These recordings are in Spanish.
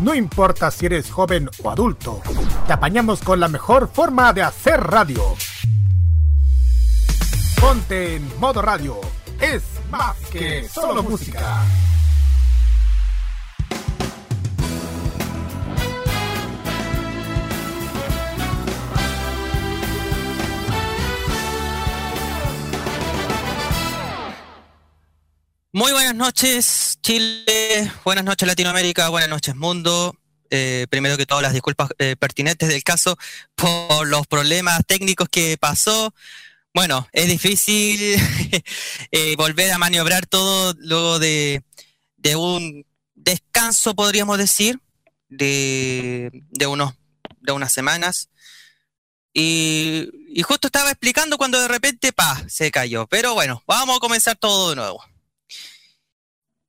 No importa si eres joven o adulto, te apañamos con la mejor forma de hacer radio. Ponte en modo radio. Es más que solo música. Muy buenas noches, Chile. Buenas noches, Latinoamérica. Buenas noches, mundo. Eh, primero que todo, las disculpas eh, pertinentes del caso por los problemas técnicos que pasó. Bueno, es difícil eh, volver a maniobrar todo luego de, un descanso, podríamos decir, de, unos, de unas semanas. Y, y justo estaba explicando cuando de repente, pa, se cayó. Pero bueno, vamos a comenzar todo de nuevo.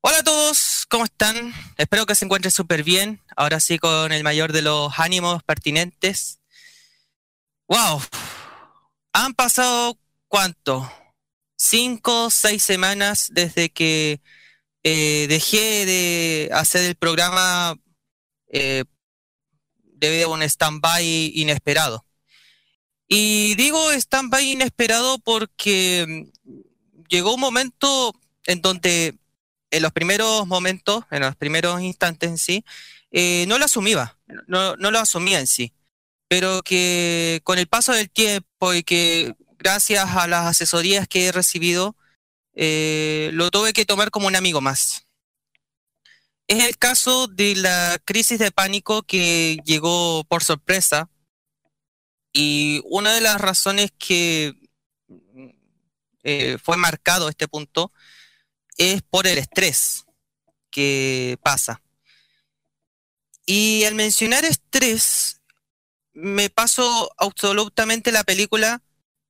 Hola a todos, ¿cómo están? Espero que se encuentren súper bien. Ahora sí con el mayor de los ánimos pertinentes. ¡Wow! Han pasado cuánto? Cinco, seis semanas desde que eh, dejé de hacer el programa eh, debido a un stand-by inesperado. Y digo stand-by inesperado porque llegó un momento en donde en los primeros momentos, en los primeros instantes en sí, eh, no lo asumía, no, lo asumía en sí, pero que con el paso del tiempo y que gracias a las asesorías que he recibido, eh, lo tuve que tomar como un amigo más. Es el caso de la crisis de pánico que llegó por sorpresa y una de las razones que eh, fue marcado este punto es por el estrés que pasa. Y al mencionar estrés, me paso absolutamente la película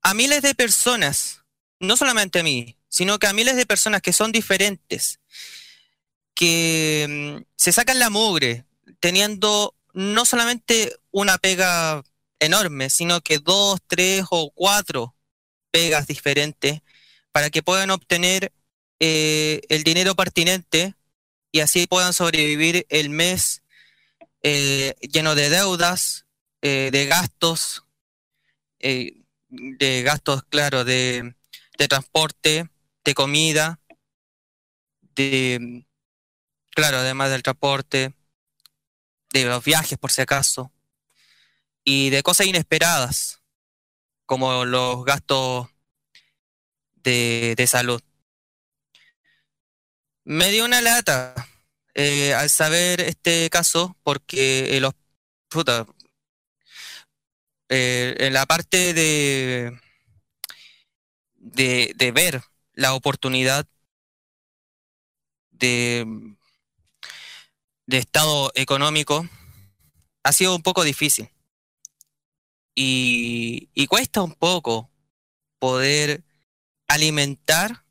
a miles de personas, no solamente a mí, sino que a miles de personas que son diferentes, que mm, se sacan la mugre teniendo no solamente una pega enorme, sino que dos, tres o cuatro pegas diferentes para que puedan obtener eh, el dinero pertinente y así puedan sobrevivir el mes eh, lleno de deudas, eh, de gastos, de gastos, claro, de, de, transporte, de comida, de, claro, además del transporte, de los viajes por si acaso, y de cosas inesperadas, como los gastos de, de salud. Me dio una lata eh, al saber este caso porque los eh, en la parte de, de, ver la oportunidad de, de estado económico ha sido un poco difícil. Y, y, cuesta un poco poder alimentar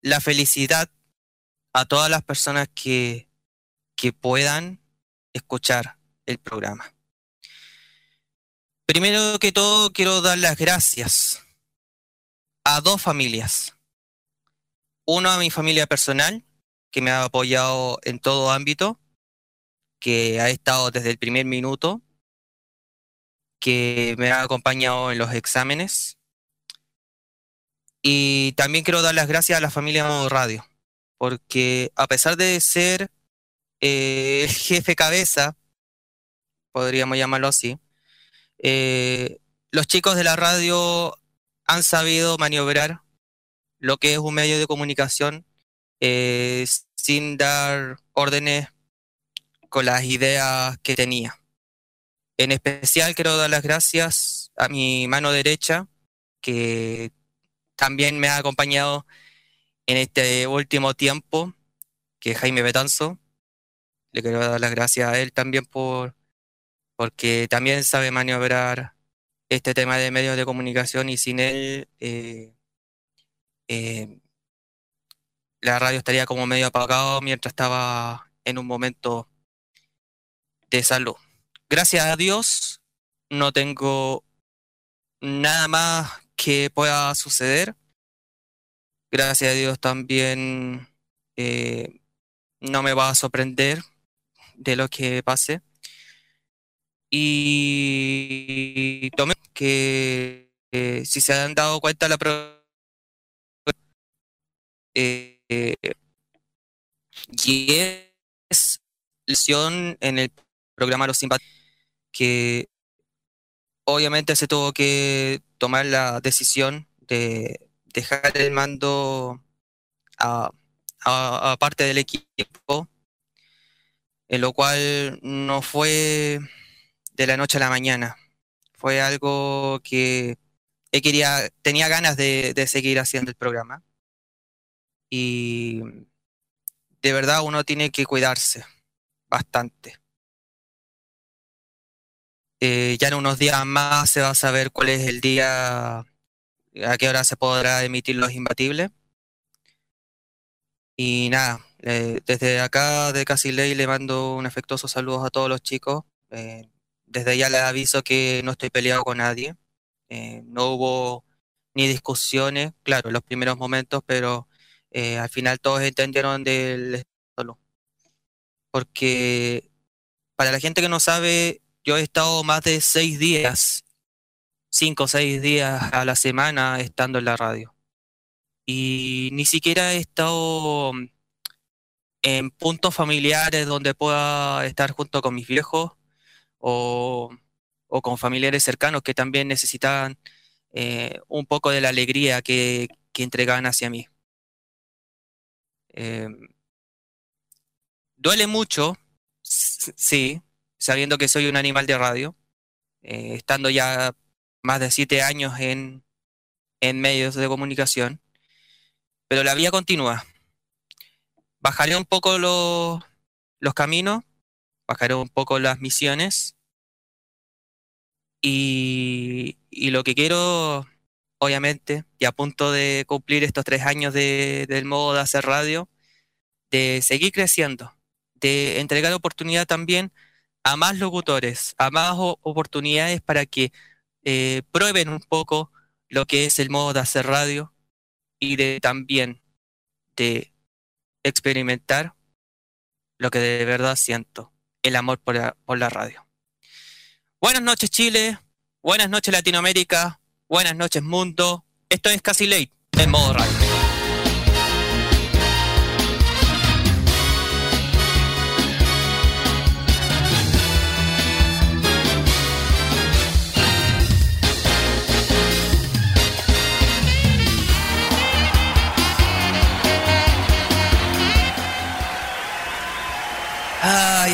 la felicidad a todas las personas que, que puedan escuchar el programa. Primero que todo, quiero dar las gracias a dos familias. Uno a mi familia personal, que me ha apoyado en todo ámbito, que ha estado desde el primer minuto, que me ha acompañado en los exámenes. Y también quiero dar las gracias a la familia Modo Radio, porque a pesar de ser eh, el jefe cabeza, podríamos llamarlo así, eh, los chicos de la radio han sabido maniobrar lo que es un medio de comunicación eh, sin dar órdenes con las ideas que tenía. En especial quiero dar las gracias a mi mano derecha, que también me ha acompañado en este último tiempo, que Jaime Betanzo. Le quiero dar las gracias a él también por porque también sabe maniobrar este tema de medios de comunicación y sin él eh, eh, la radio estaría como medio apagado mientras estaba en un momento de salud. Gracias a Dios no tengo nada más que pueda suceder gracias a Dios también eh, no me va a sorprender de lo que pase. Y tomé que eh, si se han dado cuenta la eh, y es lesión en el programa Los Simpáticos que obviamente se tuvo que tomar la decisión de dejar el mando a, parte del equipo, en lo cual no fue de la noche a la mañana. Fue algo que quería, tenía ganas de, seguir haciendo el programa. Y de verdad uno tiene que cuidarse bastante. Eh, ya en unos días más se va a saber cuál es el día, a qué hora se podrá emitir los imbatibles. Y nada, eh, desde acá de Casiley le mando un afectuoso saludo a todos los chicos. Eh, desde ya les aviso que no estoy peleado con nadie. no hubo ni discusiones, claro, en los primeros momentos, pero al final todos entendieron del solo. Porque para la gente que no sabe, yo he estado más de seis días, cinco o seis días a la semana estando en la radio. Y ni siquiera he estado en puntos familiares donde pueda estar junto con mis viejos o, con familiares cercanos que también necesitaban eh, un poco de la alegría que, que entregaban hacia mí. Em, duele mucho, sí, sabiendo que soy un animal de radio, eh, estando ya más de siete años en, en medios de comunicación, pero la vía continúa. Bajaré un poco los, los caminos, bajaré un poco las misiones y, y, lo que quiero, obviamente, y a punto de cumplir estos tres años de, del modo de hacer radio, de seguir creciendo, de entregar oportunidad también a más locutores, a más oportunidades para que eh, prueben un poco lo que es el modo de hacer radio y de también de experimentar lo que de verdad siento, el amor por la, por la radio. Buenas noches Chile, buenas noches Latinoamérica, buenas noches mundo. Esto es Casi Late en modo radio.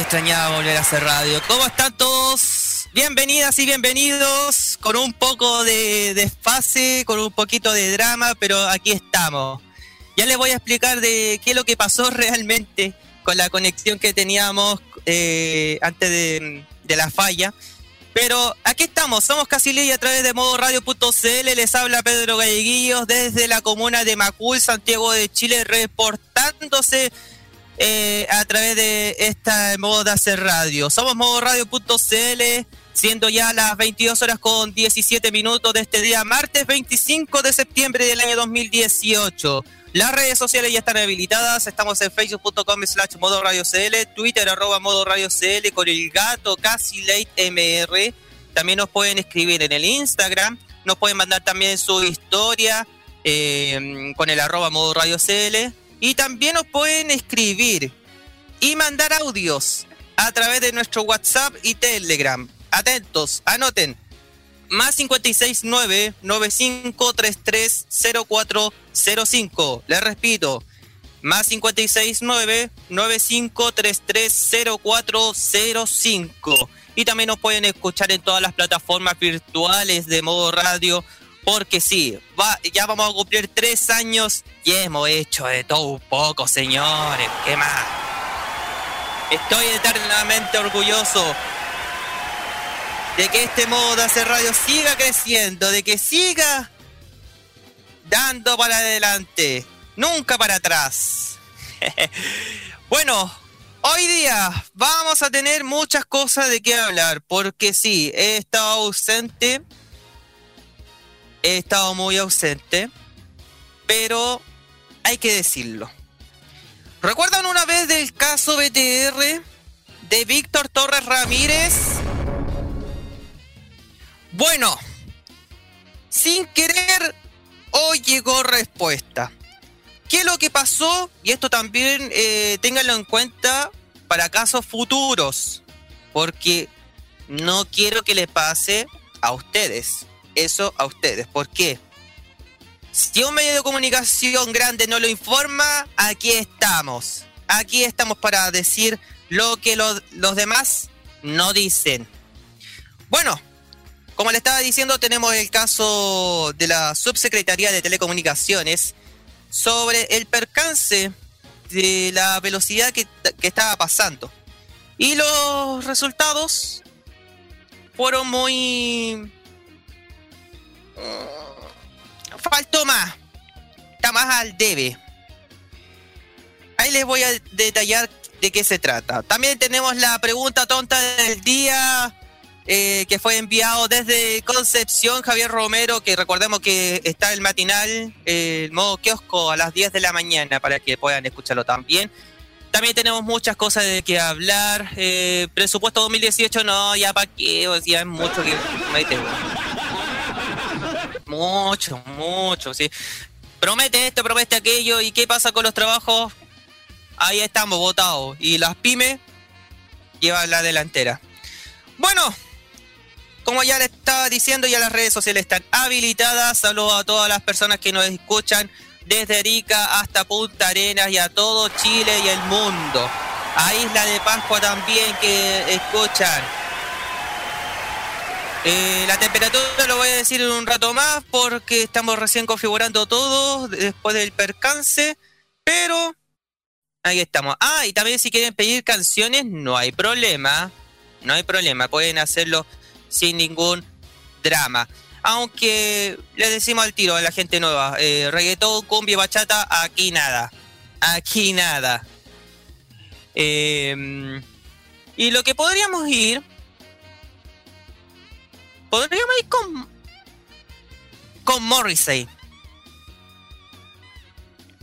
Extrañaba volver a hacer radio. ¿Cómo están todos? Bienvenidas y bienvenidos con un poco de desfase, con un poquito de drama, pero aquí estamos. Ya les voy a explicar de qué es lo que pasó realmente con la conexión que teníamos eh, antes de, la falla. Pero aquí estamos, somos casi ley a través de modo radio.cl. Les habla Pedro Galleguillos desde la comuna de Macul, Santiago de Chile, reportándose eh, a través de esta modo de hacer radio. Somos modoradio.cl, siendo ya las 22 horas con 17 minutos de este día, martes 25 de septiembre del año 2018. Las redes sociales ya están habilitadas, estamos en facebook.com slash modo radio CL, twitter arroba modo radio CL con el gato casi late MR. También nos pueden escribir en el Instagram, nos pueden mandar también su historia eh, con el arroba modo radio CL y también nos pueden escribir y mandar audios a través de nuestro WhatsApp y Telegram. Atentos, anoten. Más 569 95330405. Les repito. Más 569 95330405. Y también nos pueden escuchar en todas las plataformas virtuales de modo radio porque sí, ya vamos a cumplir tres años y hemos hecho de todo un poco, señores. ¿Qué más? Estoy eternamente orgulloso de que este modo de hacer radio siga creciendo, de que siga dando para adelante, nunca para atrás. bueno, hoy día vamos a tener muchas cosas de qué hablar, porque sí, he estado ausente he estado muy ausente, pero hay que decirlo. ¿Recuerdan una vez del caso BTR de Víctor Torres Ramírez. Bueno, sin querer, hoy llegó respuesta. ¿Qué es lo que pasó? Y esto también eh, ténganlo en cuenta para casos futuros, porque no quiero que le pase a ustedes. Eso a ustedes. ¿Por qué? Si un medio de comunicación grande no lo informa, aquí estamos. Aquí estamos para decir lo que los, demás no dicen. Bueno, como le estaba diciendo, tenemos el caso de la Subsecretaría de Telecomunicaciones sobre el percance de la velocidad que, que estaba pasando. Y los resultados fueron muy faltó más. Está más al debe. Ahí les voy a detallar de qué se trata. También tenemos la pregunta tonta del día eh, que fue enviado desde Concepción, Javier Romero, que recordemos que está el matinal, el modo kiosco a las 10 de la mañana para que puedan escucharlo también. También tenemos muchas cosas de que hablar. Eh, presupuesto 2018, no, ya para qué, o sea, es mucho que... Mucho, mucho, sí. Promete esto, promete aquello, ¿y qué pasa con los trabajos? Ahí estamos, votados. Y las pymes llevan la delantera. Bueno, como ya le estaba diciendo, ya las redes sociales están habilitadas. Saludos a todas las personas que nos escuchan desde Arica hasta Punta Arenas y a todo Chile y el mundo. A Isla de Pascua también que escuchan. Eh, la temperatura lo voy a decir en un rato más porque estamos recién configurando todo después del percance, pero ahí estamos. Ah, y también si quieren pedir canciones, no hay problema, no hay problema, pueden hacerlo sin ningún drama. Aunque les decimos al tiro a la gente nueva, eh, reggaetón, cumbia, bachata, aquí nada, aquí nada. Eh, y lo que podríamos ir podríamos ir con. con Morrissey.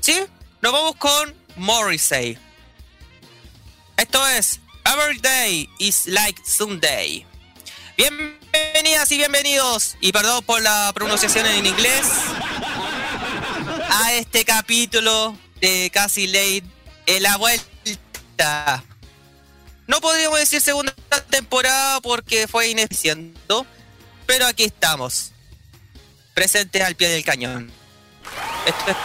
¿Sí? Nos vamos con Morrissey. Esto es Every Day is Like Sunday. Bienvenidas y bienvenidos, y perdón por la pronunciación en inglés, a este capítulo de Casi Late la vuelta. No podríamos decir segunda temporada porque fue ineficiente, pero aquí estamos, presentes al pie del cañón. Esto es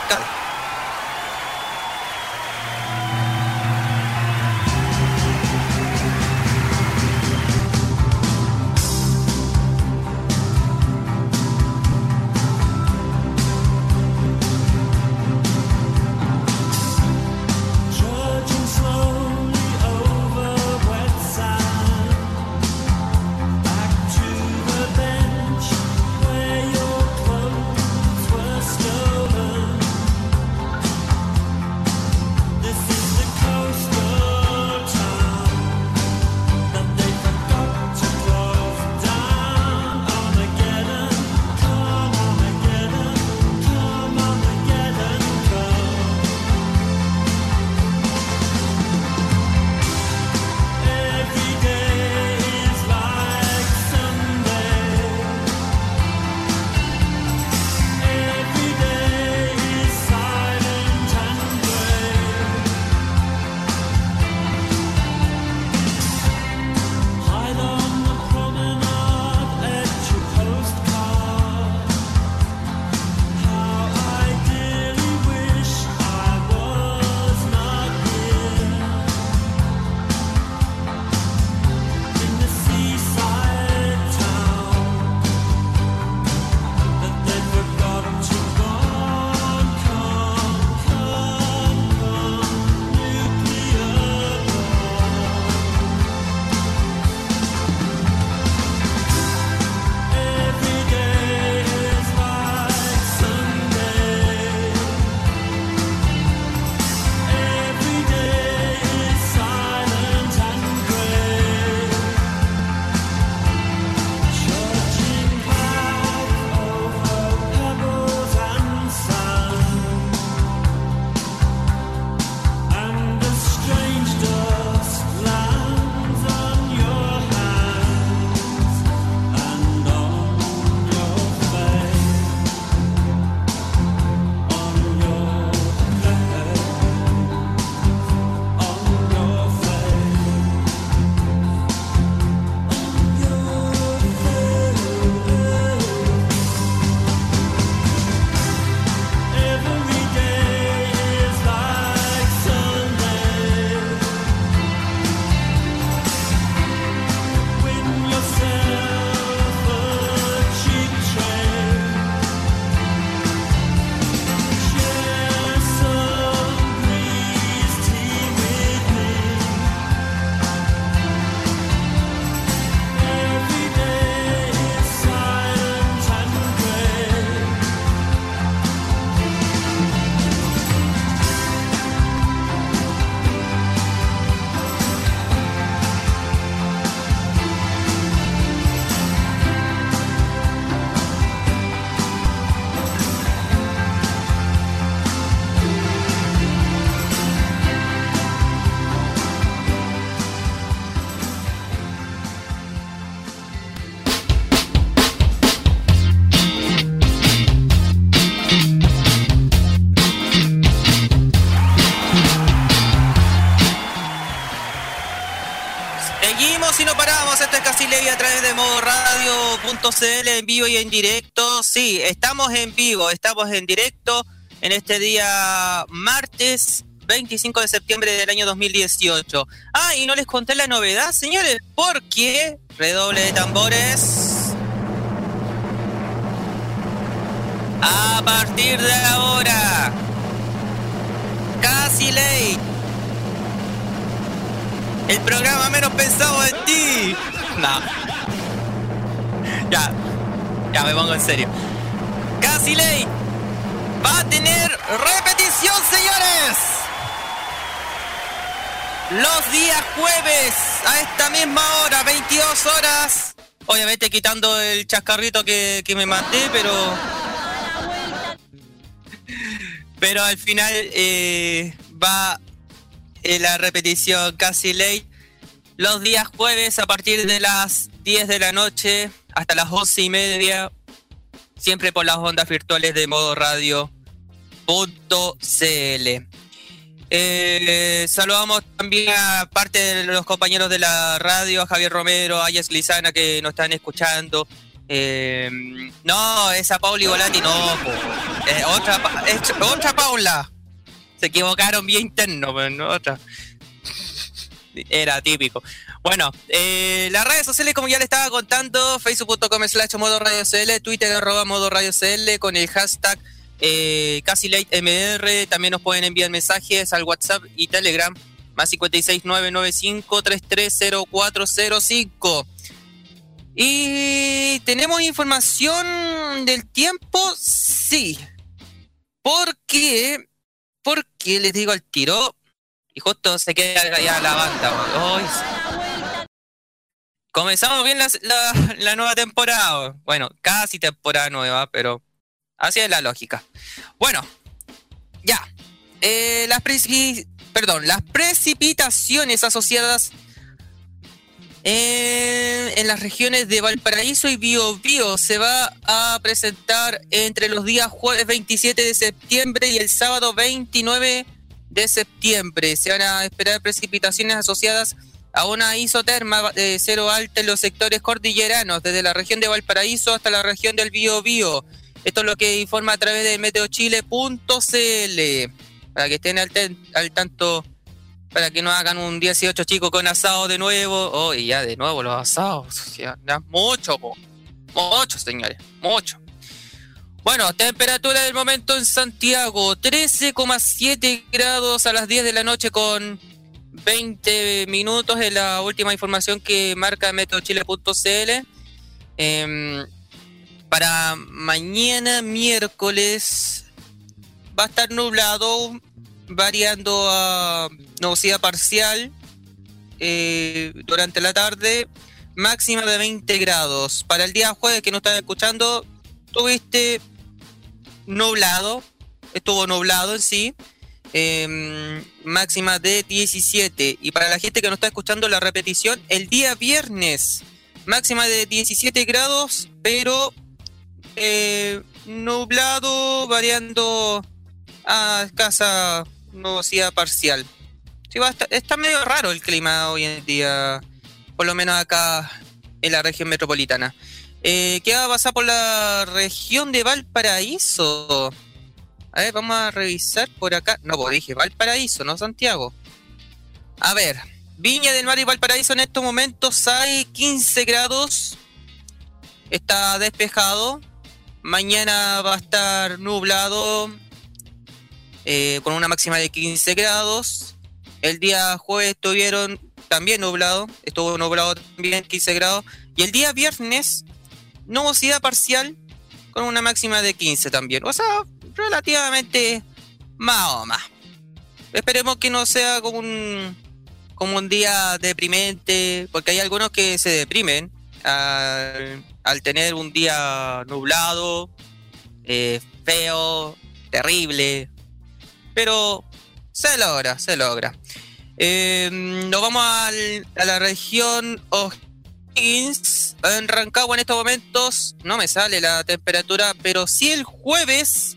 A través de modo radio.cl en vivo y en directo. Sí, estamos en vivo, estamos en directo en este día martes 25 de septiembre del año 2018. Ah, y no les conté la novedad, señores, porque redoble de tambores. A partir de ahora, casi ley. El programa menos pensado en ti. No. Ya, ya me pongo en serio. Casi ley va a tener repetición, señores. Los días jueves a esta misma hora, 22 horas. Obviamente quitando el chascarrito que, que me maté, pero pero al final eh, va en la repetición casi ley los días jueves a partir de las 10 de la noche hasta las 11 y media, siempre por las ondas virtuales de modo radio.cl. Eh, saludamos también a parte de los compañeros de la radio, a Javier Romero, a Ayes Lizana que nos están escuchando. Eh, no, esa Pauli Volati no, otra, otra Paula. Se equivocaron bien interno, pero no otra. Era típico. Bueno, eh, las redes sociales, como ya le estaba contando, facebook.com slash modo radio CL, twitter arroba modo radio CL con el hashtag eh, casi late MR. También nos pueden enviar mensajes al WhatsApp y Telegram más 56995330405. ¿Y tenemos información del tiempo? Sí. ¿Por qué? Porque les digo al tiro, y justo se queda ya la banda. Comenzamos bien la, nueva temporada. Bueno, casi temporada nueva, pero así es la lógica. Bueno, ya. Eh, las, perdón, las precipitaciones asociadas en, las regiones de Valparaíso y Biobío se va a presentar entre los días jueves 27 de septiembre y el sábado 29 de septiembre. Se van a esperar precipitaciones asociadas a una isoterma de cero alta en los sectores cordilleranos, desde la región de Valparaíso hasta la región del Biobío. Esto es lo que informa a través de meteochile.cl, para que estén al, tanto para que no hagan un 18 chicos con asado de nuevo. Oh, ya de nuevo los asados. Mucho, mucho, señores, mucho. Bueno, temperatura del momento en Santiago, 13,7 grados a las 10 de la noche con 20 minutos es la última información que marca meteochile.cl. Em, para mañana miércoles va a estar nublado, variando a nubosidad parcial eh, durante la tarde, máxima de 20 grados. Para el día jueves que no están escuchando, tuviste nublado, estuvo nublado en sí, em, máxima de 17. Y para la gente que no está escuchando la repetición, el día viernes, máxima de 17 grados, pero eh, nublado, variando a escasa nubosidad parcial. Está, medio raro el clima hoy en día, por lo menos acá en la región metropolitana. Eh, ¿Qué va a pasar por la región de Valparaíso? A ver, vamos a revisar por acá. No, pues dije Valparaíso, no Santiago. A ver, Viña del Mar y Valparaíso en estos momentos hay 15 grados. Está despejado. Mañana va a estar nublado eh, con una máxima de 15 grados. El día jueves estuvieron también nublado, estuvo nublado también 15 grados. Y el día viernes, nubosidad parcial con una máxima de 15 también. O sea, relativamente más o más. Esperemos que no sea como un, como un día deprimente, porque hay algunos que se deprimen al, tener un día nublado, eh, feo, terrible, pero se logra, se logra. Eh, nos vamos a la región En Rancagua en estos momentos no me sale la temperatura, pero sí el jueves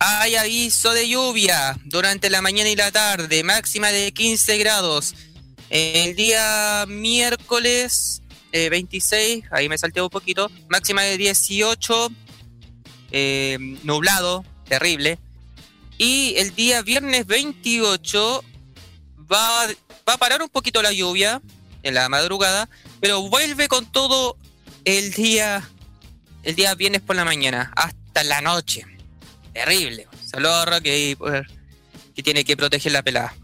hay aviso de lluvia durante la mañana y la tarde, máxima de 15 grados. El día miércoles 26, ahí me salté un poquito, máxima de 18, nublado, terrible. Y el día viernes 28 va, va a parar un poquito la lluvia en la madrugada, pero vuelve con todo el día, el día viernes por la mañana, hasta la noche. Terrible. Saludos que, pues, que tiene que proteger la pelada.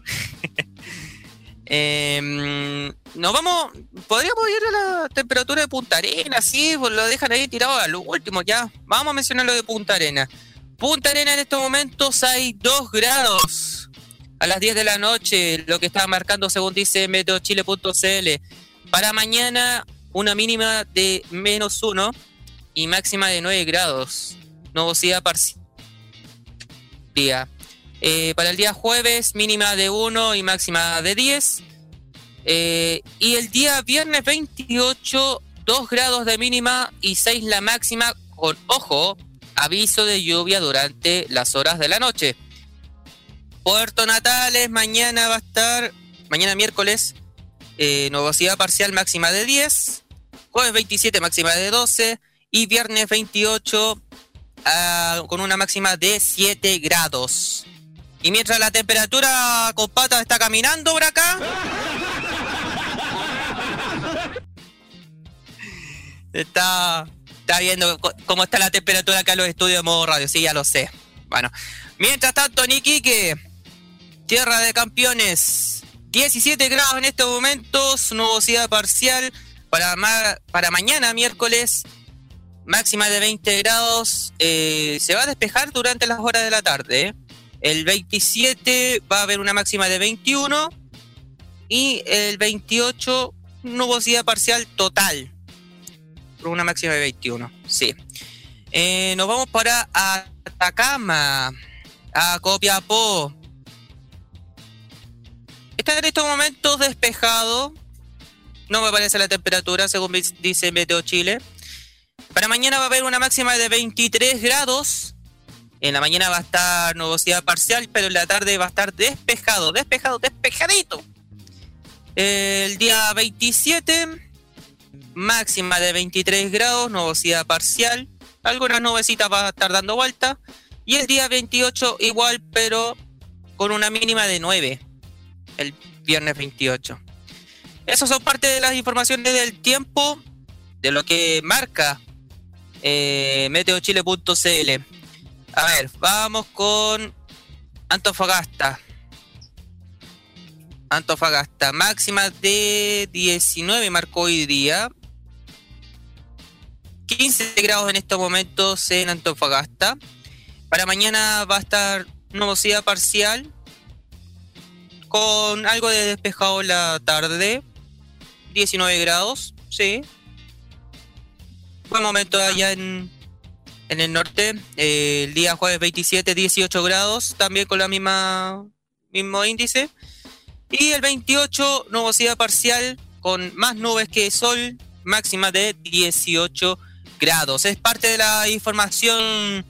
Em, nos vamos, podríamos ir a la temperatura de Punta Arena, sí, pues lo dejan ahí tirado a lo último, ya. Vamos a mencionar lo de Punta Arena. Punta Arena en estos momentos hay 2 grados a las 10 de la noche, lo que está marcando según dice meteochile.cl. Para mañana una mínima de menos 1 y máxima de 9 grados. Nubosidad parcial. Eh, para el día jueves mínima de 1 y máxima de 10. Eh, y el día viernes 28, 2 grados de mínima y 6 la máxima con, ojo, aviso de lluvia durante las horas de la noche. Puerto Natales, mañana va a estar, mañana miércoles, eh, nubosidad parcial máxima de 10, jueves 27 máxima de 12 y viernes 28 ah, con una máxima de 7 grados. Y mientras la temperatura con patas está caminando por acá. Está, está viendo cómo está la temperatura acá en los estudios de modo radio. Sí, ya lo sé. Bueno, mientras tanto, Niquique, tierra de campeones, 17 grados en estos momentos, nubosidad parcial. Para, para mañana, miércoles, máxima de 20 grados. Eh, se va a despejar durante las horas de la tarde. ¿eh? El 27 va a haber una máxima de 21. Y el 28, nubosidad parcial total. Por una máxima de 21. Sí. Eh, nos vamos para Atacama, a Copiapó. Está en estos momentos despejado. No me parece la temperatura, según dice Meteo Chile. Para mañana va a haber una máxima de 23 grados. En la mañana va a estar nubosidad parcial, pero en la tarde va a estar despejado, despejado, despejadito. El día 27, máxima de 23 grados, nubosidad parcial. Algunas nubecitas va a estar dando vuelta. Y el día 28 igual, pero con una mínima de 9 el viernes 28. Esas son parte de las informaciones del tiempo, de lo que marca eh, meteochile.cl. A ver, vamos con Antofagasta. Antofagasta, máxima de 19 marcó hoy día. 15 grados en estos momentos en Antofagasta. Para mañana va a estar nubosidad parcial con algo de despejado la tarde, 19 grados, sí. Buen momento allá en, en el norte, eh, el día jueves 27, 18 grados, también con la misma mismo índice. Y el 28, nubosidad parcial con más nubes que sol, máxima de 18 grados. Es parte de la información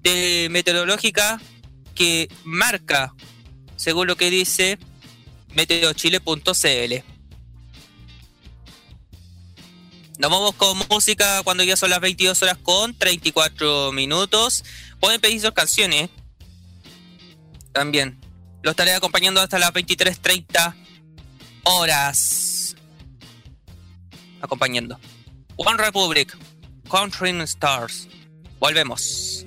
de meteorológica que marca según lo que dice meteochile.cl. Nos vamos con música cuando ya son las 22 horas con 34 minutos. Pueden pedir sus canciones. También. Lo estaré acompañando hasta las 23.30 horas. Acompañando. One Republic, Country Stars. Volvemos.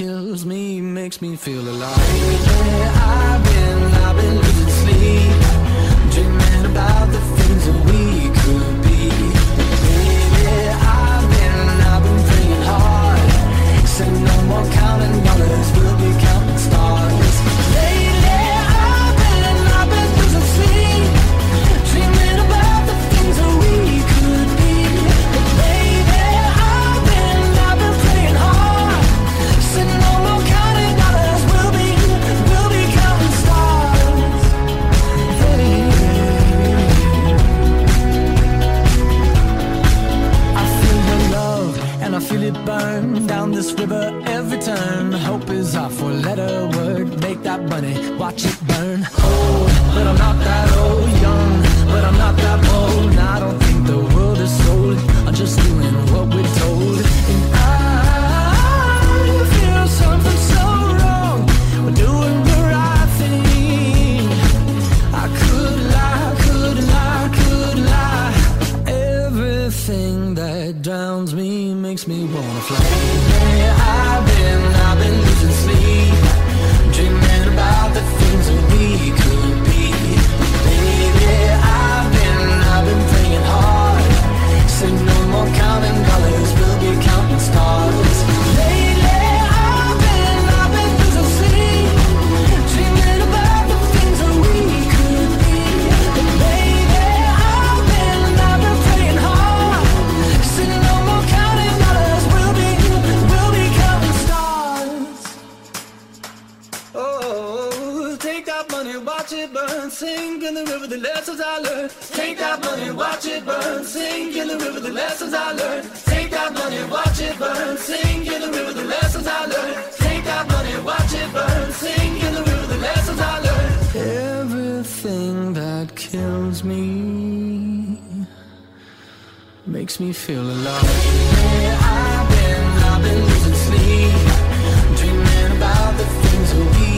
kills me, makes me feel alive. I river every turn. Hope is our four-letter word Make that money, watch it burn. Oh, but I'm not that Sink in the river, the lessons I learned. Take that money, watch it burn. Sink in the river, the lessons I learned. Take that money, watch it burn. Sink in the river, the lessons I learned. Take that money, watch it burn. Sink in the river, the lessons I learned. Everything that kills me makes me feel alive. Yeah, I've been, I've been losing sleep, dreaming about the things that we.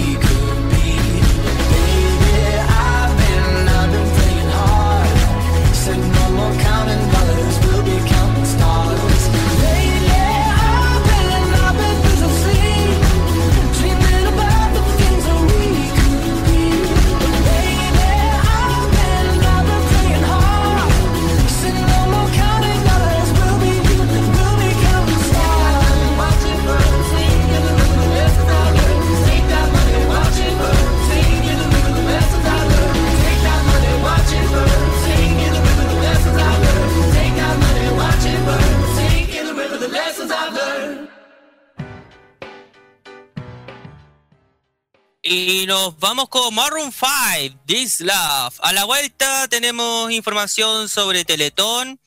Y nos vamos con Maroon 5, This Love. A la vuelta tenemos información sobre Teletón,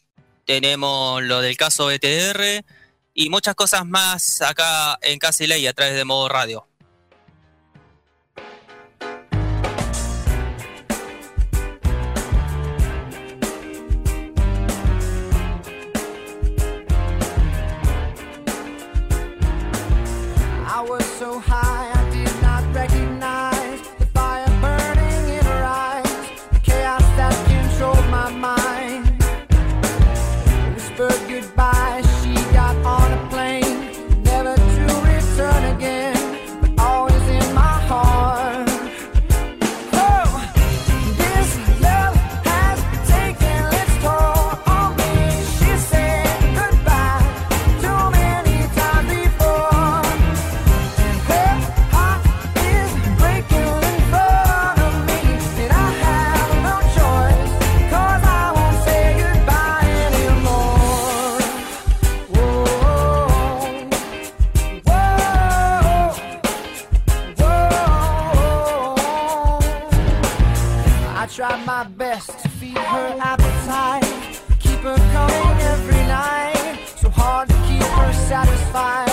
tenemos lo del caso ETR y muchas cosas más acá en Casi Ley a través de modo radio. try my best to feed her appetite. Keep her coming every night. So hard to keep her satisfied.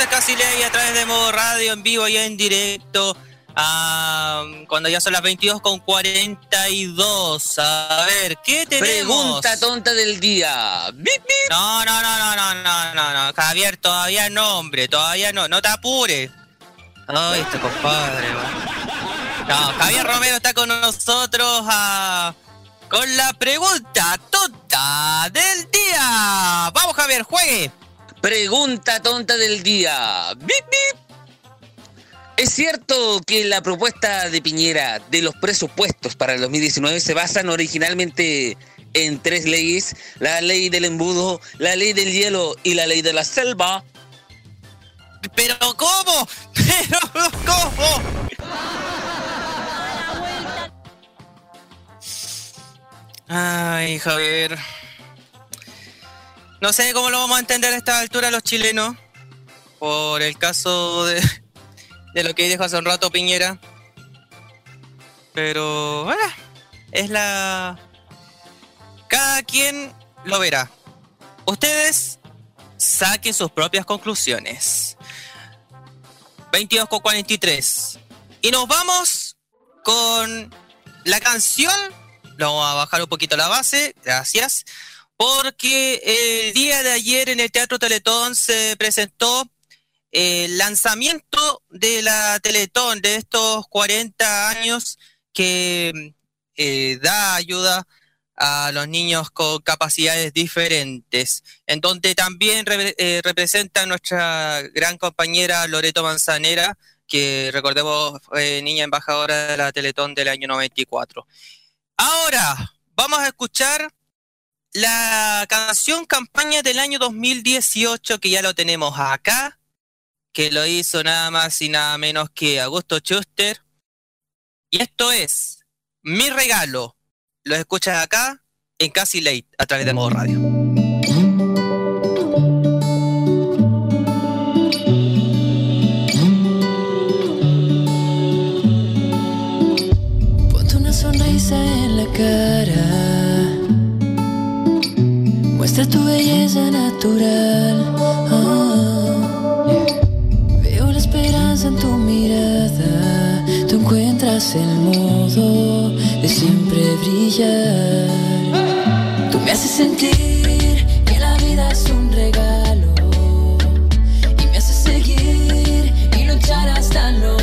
Es casi ley a través de modo radio en vivo y en directo. Cuando ya son las 22 con 42. A ver, ¿qué tenemos? Pregunta tonta del día. Bip, bip. No, no, no, no, no, no, no, no. Javier, todavía no, hombre, todavía no. No te apures. Ay, este compadre. No, Javier Romero está con nosotros ah, con la pregunta tonta del día. Vamos, Javier, juegue. Pregunta tonta del día. Bip, bip. ¿Es cierto que la propuesta de Piñera de los presupuestos para el 2019 se basan originalmente en tres leyes? La ley del embudo, la ley del hielo y la ley de la selva. ¿Pero cómo? ¿Pero cómo? Ay, Javier. No sé cómo lo vamos a entender a esta altura los chilenos. Por el caso de, de lo que dijo hace un rato Piñera. Pero, bueno, es la... Cada quien lo verá. Ustedes saquen sus propias conclusiones. 22 con 43. Y nos vamos con la canción. Vamos a bajar un poquito la base. Gracias. Porque el día de ayer en el Teatro Teletón se presentó el lanzamiento de la Teletón de estos 40 años que eh, da ayuda a los niños con capacidades diferentes, en donde también eh, representa nuestra gran compañera Loreto Manzanera, que recordemos fue niña embajadora de la Teletón del año 94. Ahora vamos a escuchar la canción campaña del año 2018, que ya lo tenemos acá, que lo hizo nada más y nada menos que Augusto Schuster. Y esto es Mi Regalo. Lo escuchas acá en Casi Late a través de Modo Radio. Ponte una sonrisa en la cara. Muestra tu belleza natural. Ah. Veo la esperanza en tu mirada. Tú encuentras el modo de siempre brillar. Tú me haces sentir que la vida es un regalo. Y me haces seguir y luchar hasta lograrlo.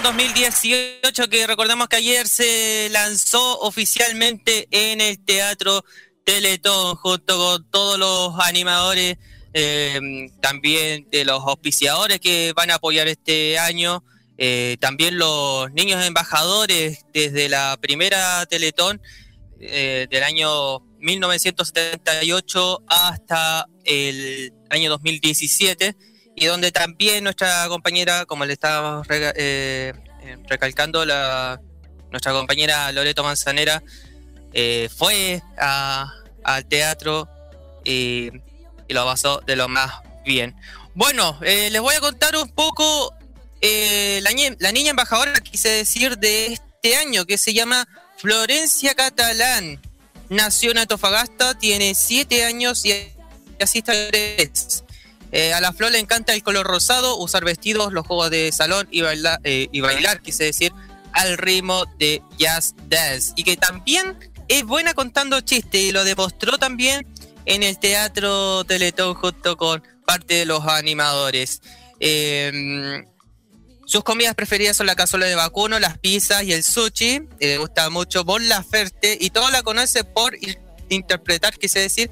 Esta Teletón 2018 que recordamos que ayer se lanzó oficialmente en el Teatro Teletón junto con todos los animadores, eh, también de los auspiciadores que van a apoyar este año, eh, también los niños embajadores desde la primera Teletón eh, del año 1978 hasta el año 2017 y donde también nuestra compañera, como le estábamos eh, eh, recalcando, la, nuestra compañera Loreto Manzanera eh, fue al teatro y, lo pasó de lo más bien. Bueno, les voy a contar un poco la niña embajadora, quise decir, de este año, que se llama Florencia Catalán. Nació en Antofagasta, tiene siete años y asiste a tres. Eh, a la flor le encanta el color rosado, usar vestidos, los juegos de salón y, baila- eh, y bailar, quise decir, al ritmo de jazz dance. Y que también es buena contando chistes y lo demostró también en el Teatro Teletón junto con parte de los animadores. Eh, sus comidas preferidas son la cazuela de vacuno, las pizzas y el sushi. Eh, Le gusta mucho Bon Laferte y todo la conoce por interpretar, quise decir,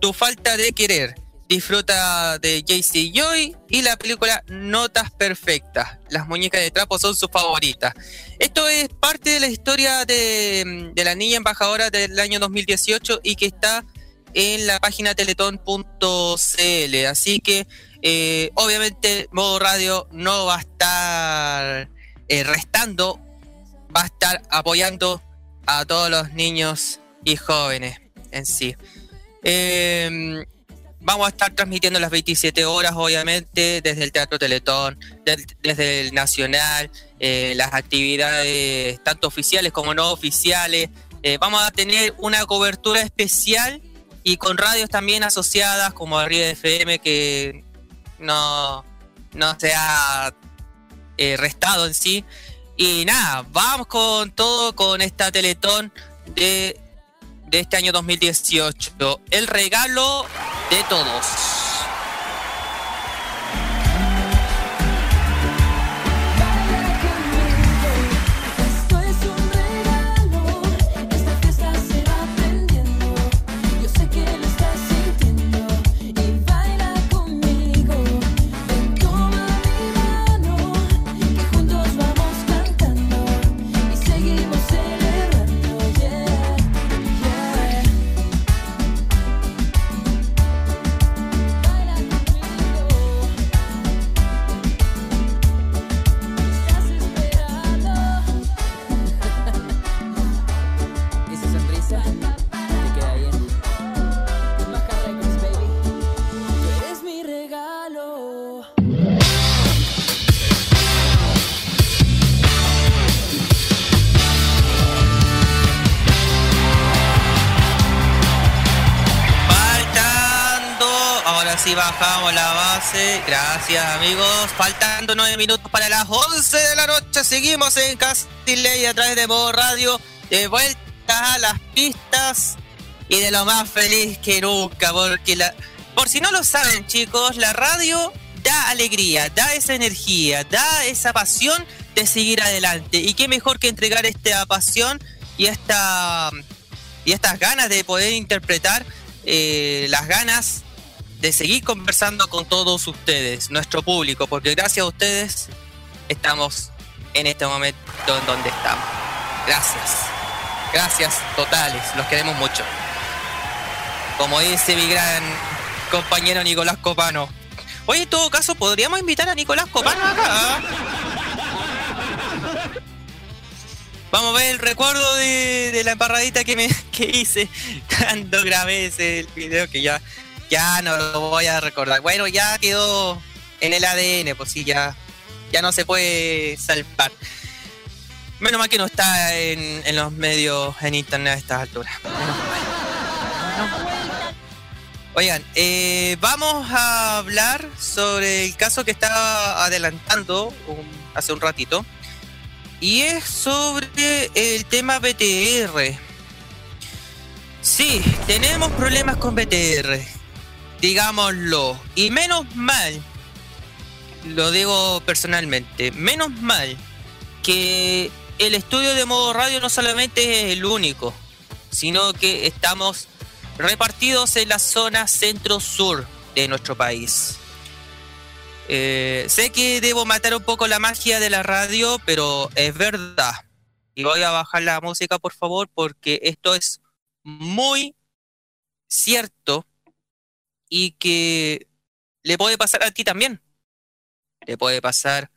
Tu falta de querer. Disfruta de JC Joy y la película Notas Perfectas. Las muñecas de trapo son sus favoritas. Esto es parte de la historia de, la niña embajadora del año 2018 y que está en la página teleton.cl. Así que eh, obviamente modo radio no va a estar eh, restando, va a estar apoyando a todos los niños y jóvenes en sí. Eh, vamos a estar transmitiendo las 27 horas, obviamente, desde el Teatro Teletón, desde el Nacional, eh, las actividades tanto oficiales como no oficiales. Eh, vamos a tener una cobertura especial y con radios también asociadas como Arriba FM que no, no se ha eh, restado en sí. Y nada, vamos con todo con esta Teletón de, de este año 2018. El regalo de todos. Bajamos la base. Gracias amigos. Faltando nueve minutos para las 11 de la noche. Seguimos en Castilley a través de modo radio. De vuelta a las pistas y de lo más feliz que nunca. Porque la, por si no lo saben chicos, la radio da alegría, da esa energía, da esa pasión de seguir adelante. Y qué mejor que entregar esta pasión y esta y estas ganas de poder interpretar eh, las ganas de seguir conversando con todos ustedes, nuestro público, porque gracias a ustedes estamos en este momento en donde estamos. Gracias. Gracias totales, los queremos mucho. Como dice mi gran compañero Nicolás Copano. Oye, en todo caso, podríamos invitar a Nicolás Copano acá. Vamos a ver el recuerdo de, de la embarradita que me que hice cuando grabé ese el video que ya, ya no lo voy a recordar. Bueno, ya quedó en el ADN, pues sí, ya, ya no se puede salvar. Menos mal que no está en, en los medios en internet a estas alturas. Oigan, eh, vamos a hablar sobre el caso que estaba adelantando hace un ratito. Y es sobre el tema BTR. Sí, tenemos problemas con BTR. Digámoslo. Y menos mal lo digo personalmente, menos mal que el estudio de modo radio no solamente es el único, sino que estamos repartidos en la zona centro-sur de nuestro país. Eh, sé que debo matar un poco la magia de la radio, pero es verdad. Y voy a bajar la música, por favor, porque esto es muy cierto y que le puede pasar a ti también. Le puede pasar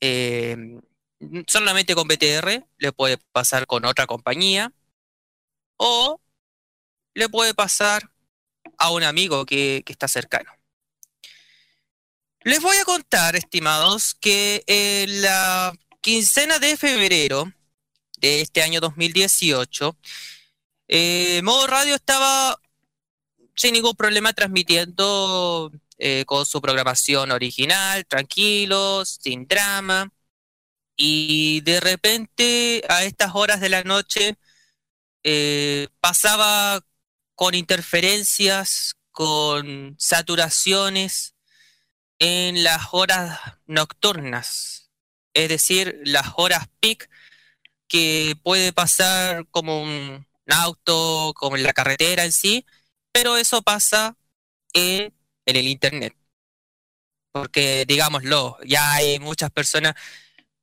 eh, solamente con BTR, le puede pasar con otra compañía o le puede pasar a un amigo que, que está cercano. Les voy a contar, estimados, que en la quincena de febrero de este año 2018, eh, Modo Radio estaba sin ningún problema transmitiendo eh, con su programación original, tranquilos, sin drama. Y de repente, a estas horas de la noche, eh, pasaba con interferencias, con saturaciones en las horas nocturnas, es decir, las horas peak que puede pasar como un auto, como en la carretera en sí, pero eso pasa en, el Internet. Porque, digámoslo, ya hay muchas personas,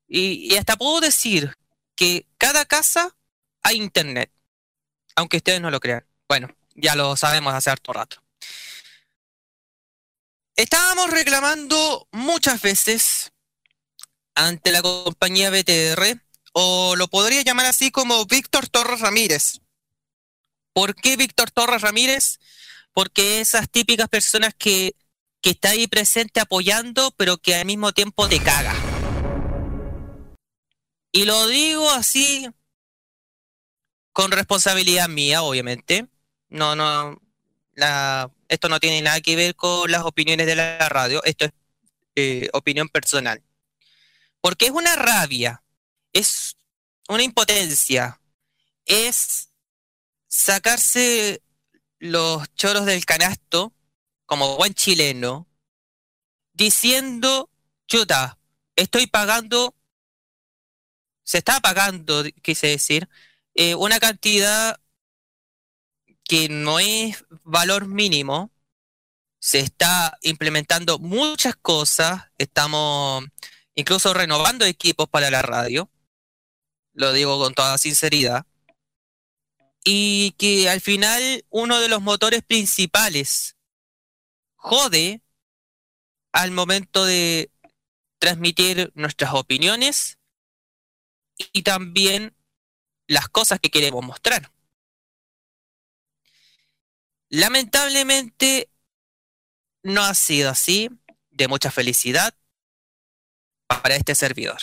y, y hasta puedo decir que cada casa hay Internet, aunque ustedes no lo crean. Bueno, ya lo sabemos hace harto rato. Estábamos reclamando muchas veces ante la compañía BTR, o lo podría llamar así como Víctor Torres Ramírez. ¿Por qué Víctor Torres Ramírez? Porque esas típicas personas que, que está ahí presente apoyando, pero que al mismo tiempo te caga. Y lo digo así con responsabilidad mía, obviamente. No, no, esto no tiene nada que ver con las opiniones de la radio, esto es eh, opinión personal. Porque es una rabia, es una impotencia, es sacarse los choros del canasto como buen chileno, diciendo, chuta, estoy pagando, se está pagando, quise decir, eh, una cantidad que no es valor mínimo, se está implementando muchas cosas, estamos incluso renovando equipos para la radio, lo digo con toda sinceridad, y que al final uno de los motores principales jode al momento de transmitir nuestras opiniones y también las cosas que queremos mostrar. Lamentablemente no ha sido así, de mucha felicidad para este servidor.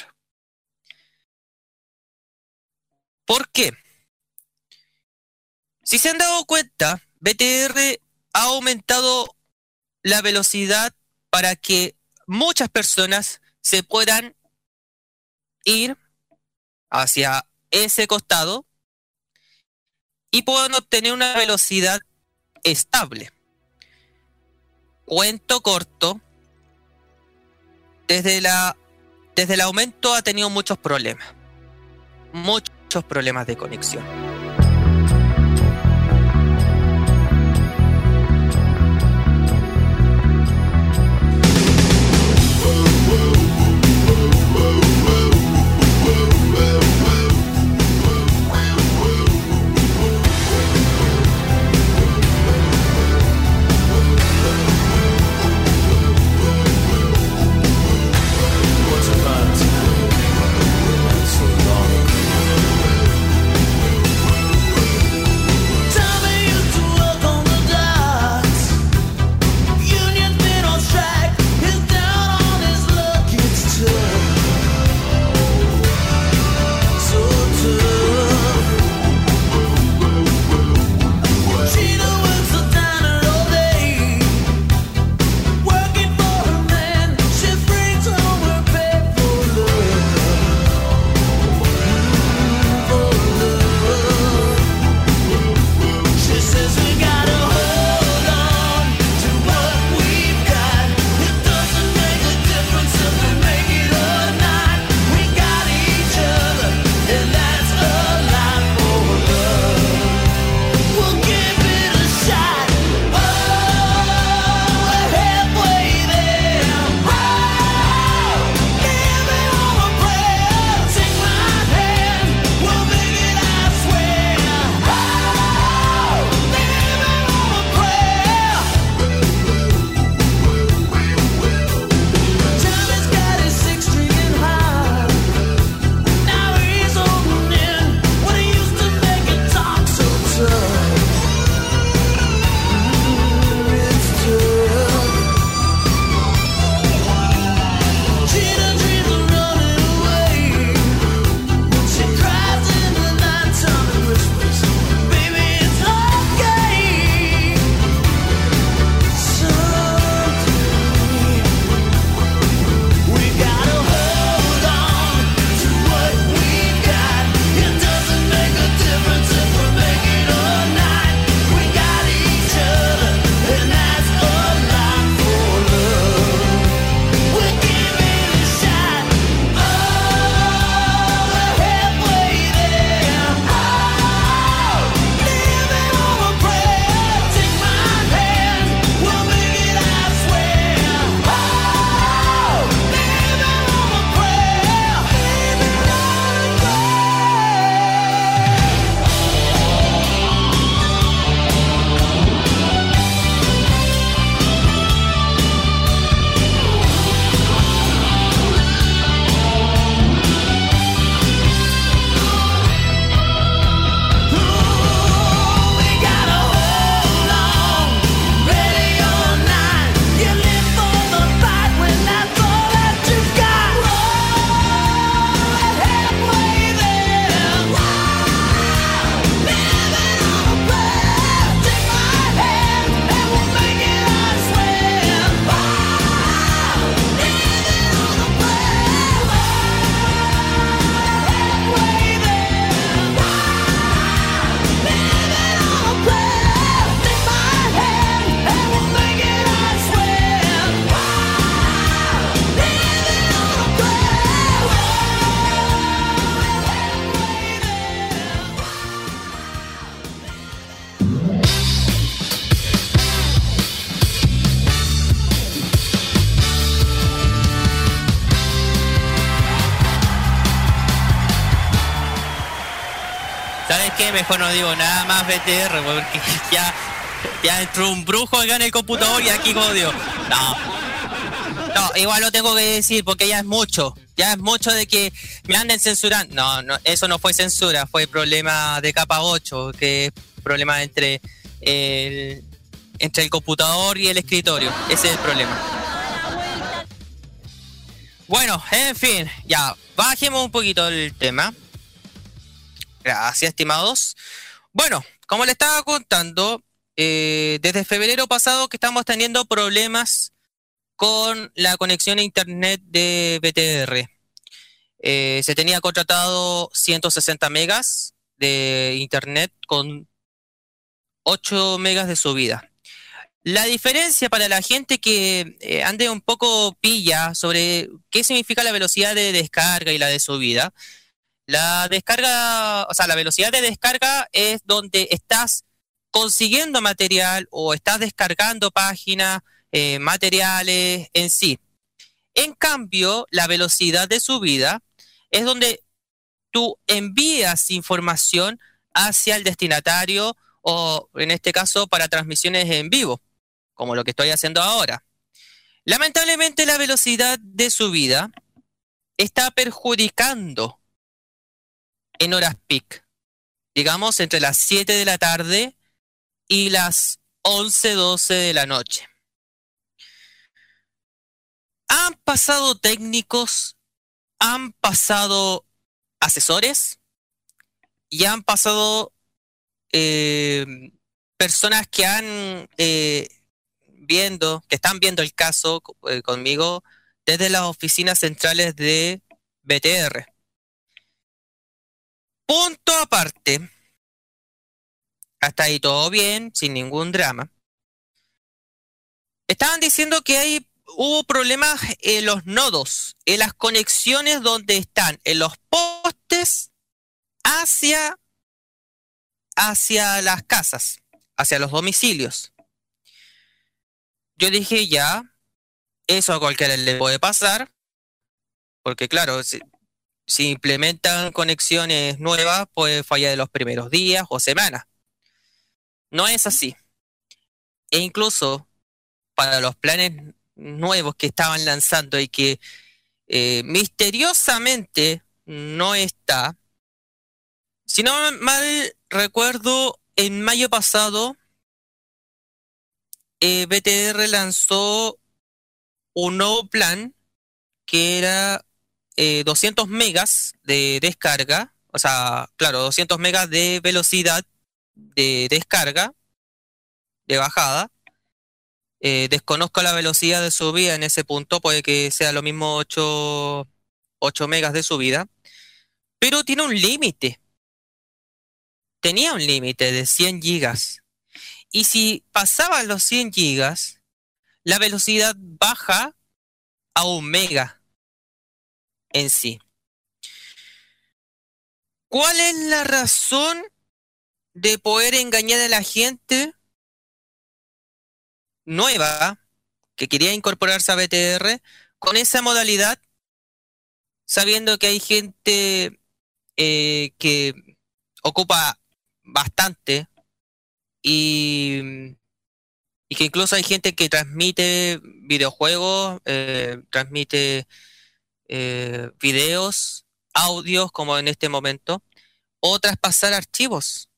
¿Por qué? Si se han dado cuenta, BTR ha aumentado la velocidad para que muchas personas se puedan ir hacia ese costado y puedan obtener una velocidad estable. Cuento corto, desde, la, desde el aumento ha tenido muchos problemas, muchos problemas de conexión. Mejor no digo nada más BTR, porque ya, ya entró un brujo acá en el computador y aquí odio. No. No, igual lo tengo que decir porque ya es mucho. Ya es mucho de que me anden censurando. No, no, eso no fue censura, fue problema de capa 8, que es problema entre el, entre el computador y el escritorio. Ese es el problema. Bueno, en fin, ya, bajemos un poquito el tema. Gracias, estimados. Bueno, como le estaba contando, eh, desde febrero pasado que estamos teniendo problemas con la conexión a internet de BTR. Eh, se tenía contratado 160 megas de internet con 8 megas de subida. La diferencia para la gente que eh, ande un poco pilla sobre qué significa la velocidad de descarga y la de subida. La descarga, o sea, la velocidad de descarga es donde estás consiguiendo material o estás descargando páginas, eh, materiales en sí. En cambio, la velocidad de subida es donde tú envías información hacia el destinatario o en este caso para transmisiones en vivo, como lo que estoy haciendo ahora. Lamentablemente la velocidad de subida está perjudicando en horas peak, digamos entre las 7 de la tarde y las 11, 12 de la noche. Han pasado técnicos, han pasado asesores y han pasado eh, personas que han eh, viendo, que están viendo el caso eh, conmigo desde las oficinas centrales de BTR. Punto aparte. Hasta ahí todo bien, sin ningún drama. Estaban diciendo que hay hubo problemas en los nodos, en las conexiones donde están, en los postes hacia, hacia las casas, hacia los domicilios. Yo dije ya, eso a cualquiera le puede pasar, porque claro, si, implementan conexiones nuevas, puede fallar en los primeros días o semanas. No es así. E incluso para los planes nuevos que estaban lanzando y que eh, misteriosamente no está. Si no mal recuerdo, en mayo pasado, eh, BTR lanzó un nuevo plan que era 200 eh, megas de descarga, o sea, claro, 200 megas de velocidad de descarga, de bajada, eh, desconozco la velocidad de subida en ese punto, puede que sea lo mismo 8, 8 megas de subida, pero tiene un límite. Tenía un límite de 100 gigas. Y si pasaban los 100 gigas, la velocidad baja a un mega en sí. ¿Cuál es la razón de poder engañar a la gente nueva que quería incorporarse a BTR con esa modalidad, sabiendo que hay gente eh, que ocupa bastante y, que incluso hay gente que transmite videojuegos, eh, transmite eh, videos, audios como en este momento, o traspasar archivos.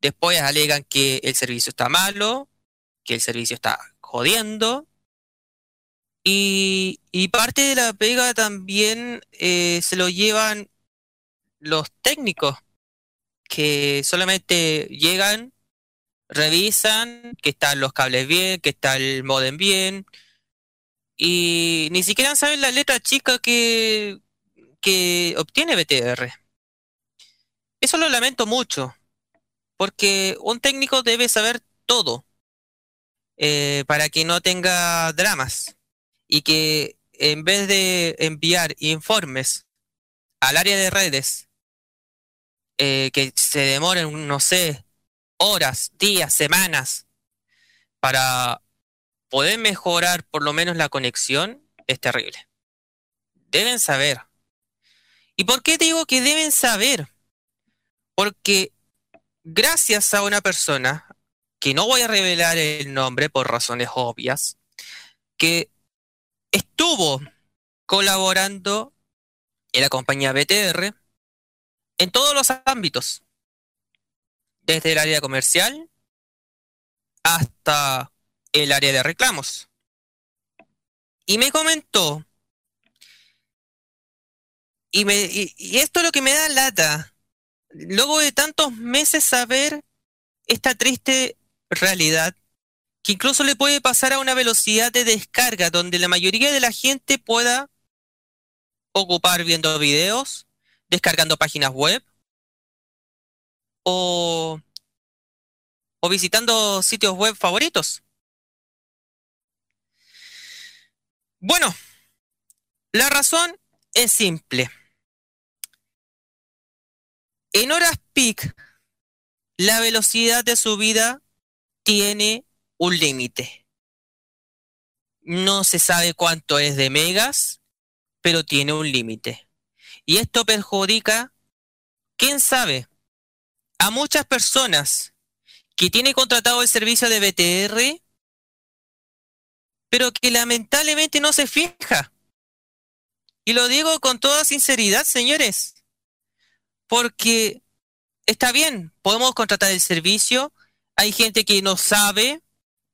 Después alegan que el servicio está malo, que el servicio está jodiendo. Y, parte de la pega también eh, se lo llevan los técnicos, que solamente llegan, revisan que están los cables bien, que está el modem bien, y ni siquiera saben la letra chica que, que obtiene BTR. Eso lo lamento mucho, porque un técnico debe saber todo eh, para que no tenga dramas y que en vez de enviar informes al área de redes eh, que se demoren, no sé, horas, días, semanas para poder mejorar por lo menos la conexión, es terrible. Deben saber. ¿Y por qué digo que deben saber? Porque gracias a una persona, que no voy a revelar el nombre por razones obvias, que estuvo colaborando en la compañía BTR en todos los ámbitos, desde el área comercial hasta el área de reclamos. Y me comentó, y, me, y, esto es lo que me da lata, luego de tantos meses saber esta triste realidad, que incluso le puede pasar a una velocidad de descarga donde la mayoría de la gente pueda ocupar viendo videos, descargando páginas web o visitando sitios web favoritos. Bueno, la razón es simple. En horas peak, la velocidad de subida tiene un límite. No se sabe cuánto es de megas, pero tiene un límite. Y esto perjudica, quién sabe, a muchas personas que tienen contratado el servicio de BTR, pero que lamentablemente no se fija. Y lo digo con toda sinceridad, señores, porque está bien, podemos contratar el servicio, hay gente que no sabe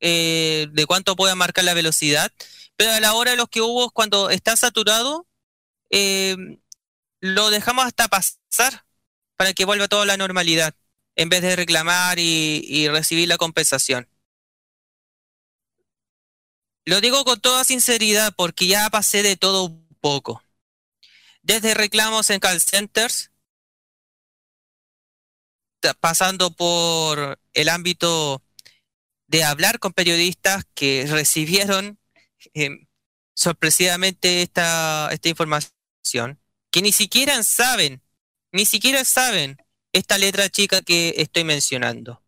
eh, de cuánto puede marcar la velocidad, pero a la hora de los que hubo, cuando está saturado, eh, lo dejamos hasta pasar para que vuelva toda la normalidad, en vez de reclamar y, y recibir la compensación. Lo digo con toda sinceridad porque ya pasé de todo un poco. Desde reclamos en call centers, pasando por el ámbito de hablar con periodistas que recibieron eh, sorpresivamente esta, esta información, que ni siquiera saben, ni siquiera saben esta letra chica que estoy mencionando.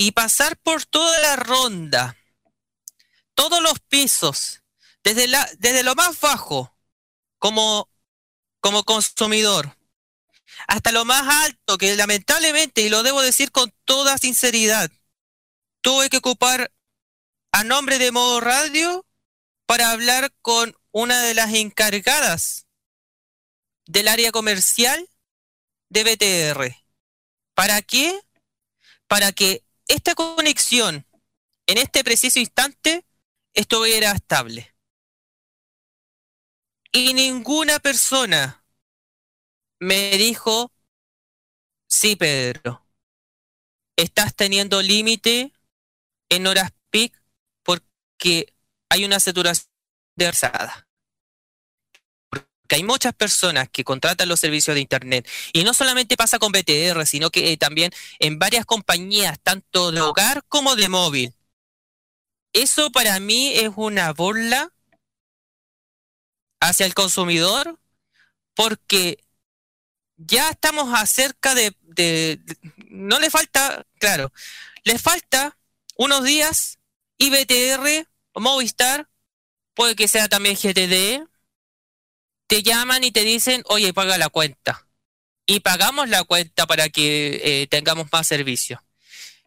Y pasar por toda la ronda, todos los pisos, desde, la, desde lo más bajo, como, como consumidor, hasta lo más alto, que lamentablemente, y lo debo decir con toda sinceridad, tuve que ocupar a nombre de modo radio para hablar con una de las encargadas del área comercial de BTR. ¿Para qué? Para que esta conexión en este preciso instante estuviera estable. Y ninguna persona me dijo, sí, Pedro, estás teniendo límite en horas peak porque hay una saturación versada. Porque hay muchas personas que contratan los servicios de Internet. Y no solamente pasa con BTR, sino que eh, también en varias compañías, tanto de hogar como de móvil. Eso para mí es una burla hacia el consumidor porque ya estamos acerca de, de, no le falta, claro, le falta unos días y BTR Movistar, puede que sea también GTD, te llaman y te dicen, oye, paga la cuenta. Y pagamos la cuenta para que eh, tengamos más servicio.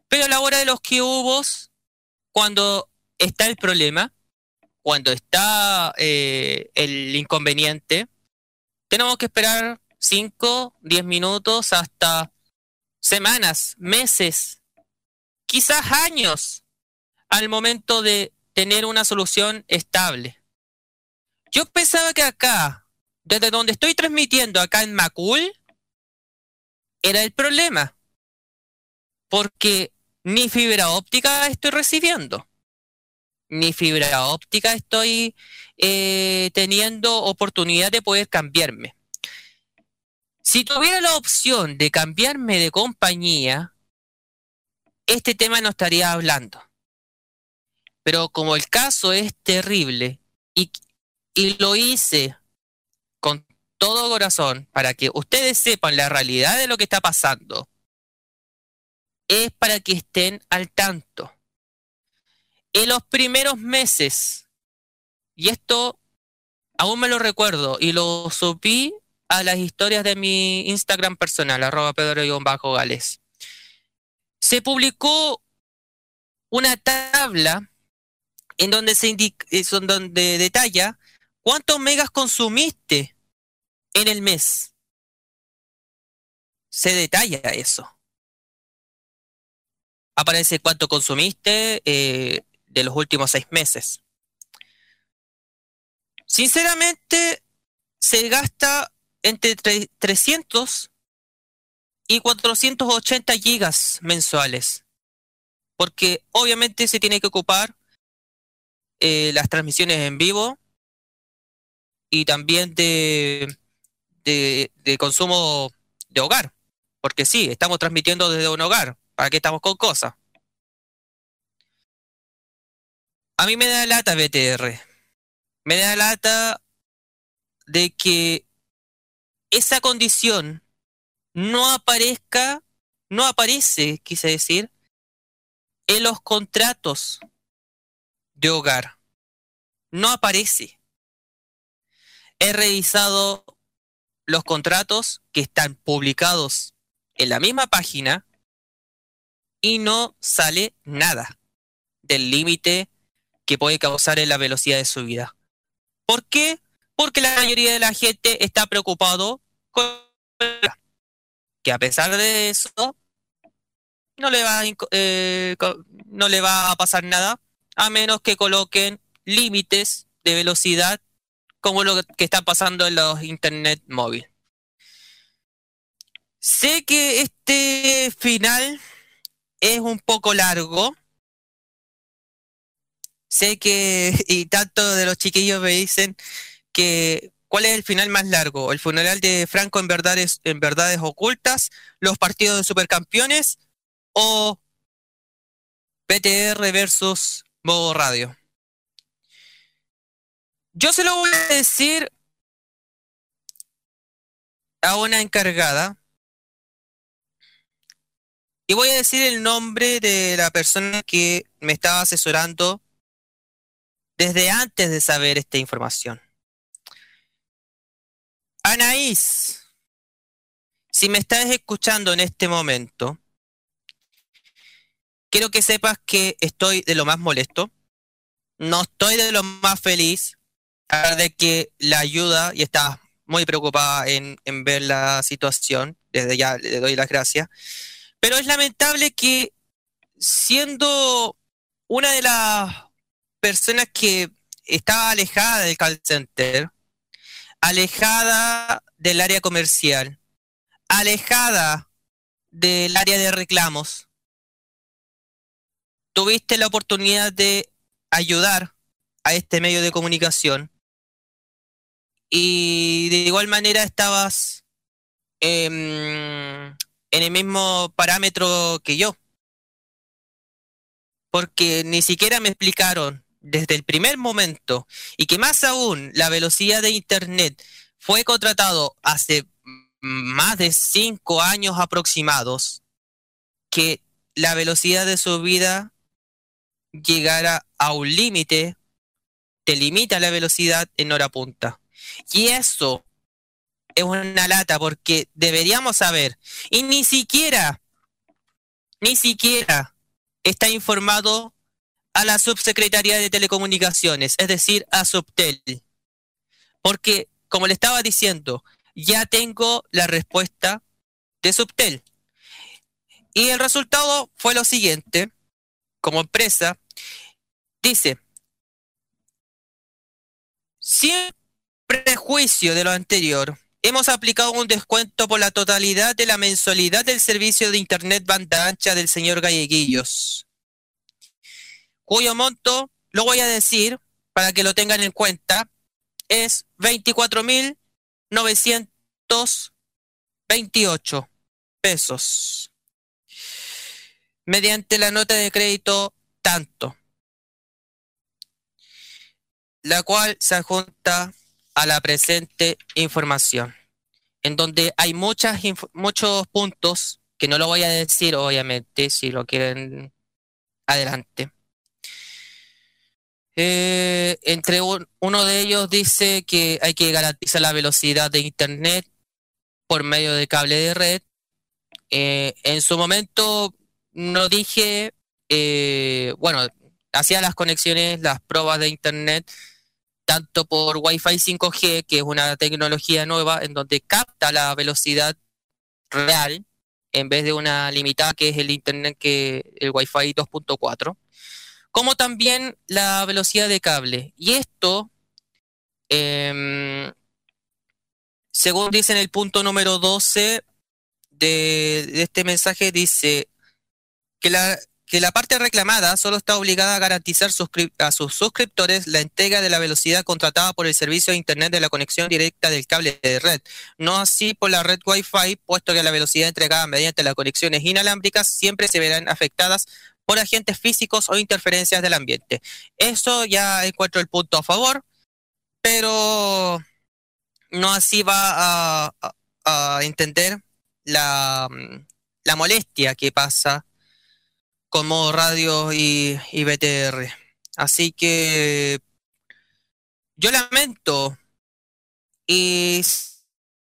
Pero a la hora de los que hubo, cuando está el problema, cuando está eh, el inconveniente, tenemos que esperar 5, 10 minutos hasta semanas, meses, quizás años al momento de tener una solución estable. Yo pensaba que acá, desde donde estoy transmitiendo, acá en Macul, era el problema. Porque ni fibra óptica estoy recibiendo. Ni fibra óptica estoy eh, teniendo oportunidad de poder cambiarme. Si tuviera la opción de cambiarme de compañía, este tema no estaría hablando. Pero como el caso es terrible y, y lo hice con todo corazón para que ustedes sepan la realidad de lo que está pasando, es para que estén al tanto. En los primeros meses, y esto aún me lo recuerdo y lo supí a las historias de mi Instagram personal, arroba pedro-gales. Se publicó una tabla en donde se indica, donde detalla cuántos megas consumiste en el mes. Se detalla eso. Aparece cuánto consumiste eh, de los últimos seis meses. Sinceramente, se gasta entre tre- 300 y 480 gigas mensuales. Porque obviamente se tiene que ocupar eh, las transmisiones en vivo y también de, de, consumo de hogar. Porque sí, estamos transmitiendo desde un hogar. ¿Para qué estamos con cosas? A mí me da lata BTR. Me da lata de que esa condición no aparezca, no aparece, quise decir, en los contratos de hogar. No aparece. He revisado los contratos que están publicados en la misma página y no sale nada del límite que puede causar en la velocidad de subida. ¿Por qué? Porque la mayoría de la gente está preocupado con que a pesar de eso eh, no le va a pasar nada a menos que coloquen límites de velocidad como lo que está pasando en los internet móvil. Sé que este final es un poco largo. Sé que, y tanto de los chiquillos me dicen que cuál es el final más largo, el funeral de Franco en verdades, en verdades ocultas, los partidos de supercampeones o PTR versus modo radio. Yo se lo voy a decir a una encargada y voy a decir el nombre de la persona que me estaba asesorando desde antes de saber esta información. Anaís, si me estás escuchando en este momento, quiero que sepas que estoy de lo más molesto, no estoy de lo más feliz, de que la ayuda y está muy preocupada en, en ver la situación, desde ya le doy las gracias, pero es lamentable que siendo una de las personas que estaba alejada del call center, alejada del área comercial, alejada del área de reclamos, tuviste la oportunidad de ayudar a este medio de comunicación y de igual manera estabas em, en el mismo parámetro que yo. Porque ni siquiera me explicaron desde el primer momento y que más aún la velocidad de Internet fue contratado hace más de cinco años aproximados, que la velocidad de subida llegara a un límite, te limita la velocidad en hora punta. Y eso es una lata porque deberíamos saber, y ni siquiera, ni siquiera está informado a la subsecretaría de telecomunicaciones, es decir, a Subtel. Porque, como le estaba diciendo, ya tengo la respuesta de Subtel. Y el resultado fue lo siguiente, como empresa, dice, prejuicio de lo anterior, hemos aplicado un descuento por la totalidad de la mensualidad del servicio de Internet banda ancha del señor Galleguillos, cuyo monto, lo voy a decir para que lo tengan en cuenta, es 24.928 pesos. Mediante la nota de crédito tanto, la cual se adjunta a la presente información, en donde hay muchas muchos puntos que no lo voy a decir, obviamente, si lo quieren adelante. Eh, entre un- uno de ellos dice que hay que garantizar la velocidad de Internet por medio de cable de red. Eh, en su momento no dije, eh, bueno, hacía las conexiones, las pruebas de internet, tanto por Wi-Fi 5G, que es una tecnología nueva en donde capta la velocidad real en vez de una limitada que es el internet que el Wi-Fi 2.4, como también la velocidad de cable. Y esto, em, según dice en el punto número 12 de, de este mensaje, dice que la, que la parte reclamada solo está obligada a garantizar a sus suscriptores la entrega de la velocidad contratada por el servicio de Internet de la conexión directa del cable de red, no así por la red Wi-Fi, puesto que la velocidad entregada mediante las conexiones inalámbricas siempre se verán afectadas por agentes físicos o interferencias del ambiente. Eso ya encuentro el punto a favor, pero no así va a, a- a entender la, la molestia que pasa con modo radio y, y BTR. Así que yo lamento y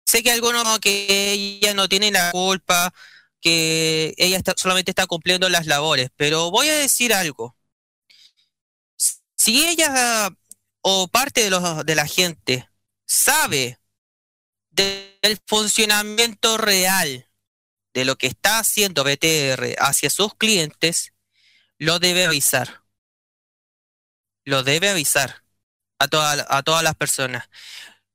sé que algunos que ella no tiene la culpa, que ella está- solamente está cumpliendo las labores, pero voy a decir algo. Si ella o parte de, los, de la gente sabe del funcionamiento real de lo que está haciendo BTR hacia sus clientes, lo debe avisar. Lo debe avisar a, toda- a todas las personas.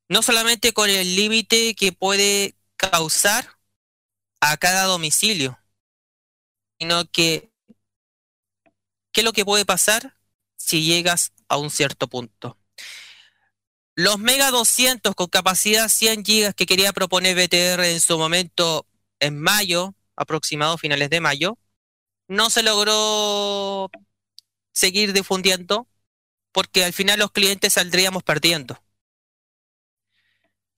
No solamente con el límite que puede causar a cada domicilio, sino que qué es lo que puede pasar si llegas a un cierto punto. Los Mega 200 con capacidad 100 GB que quería proponer BTR en su momento en mayo, aproximado finales de mayo, no se logró seguir difundiendo porque al final los clientes saldríamos perdiendo.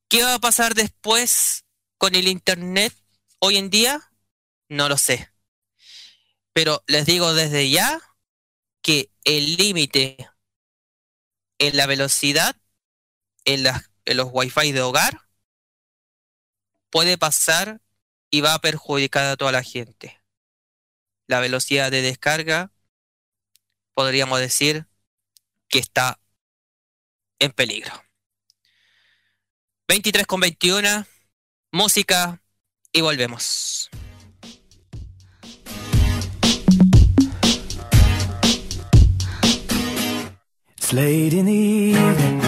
¿Qué va a pasar después con el Internet hoy en día? No lo sé. Pero les digo desde ya que el límite en la velocidad en, las- en los Wi-Fi de hogar puede pasar y va a perjudicar a toda la gente. La velocidad de descarga, podríamos decir que está en peligro. 23 con 21, música y volvemos. It's late in the evening,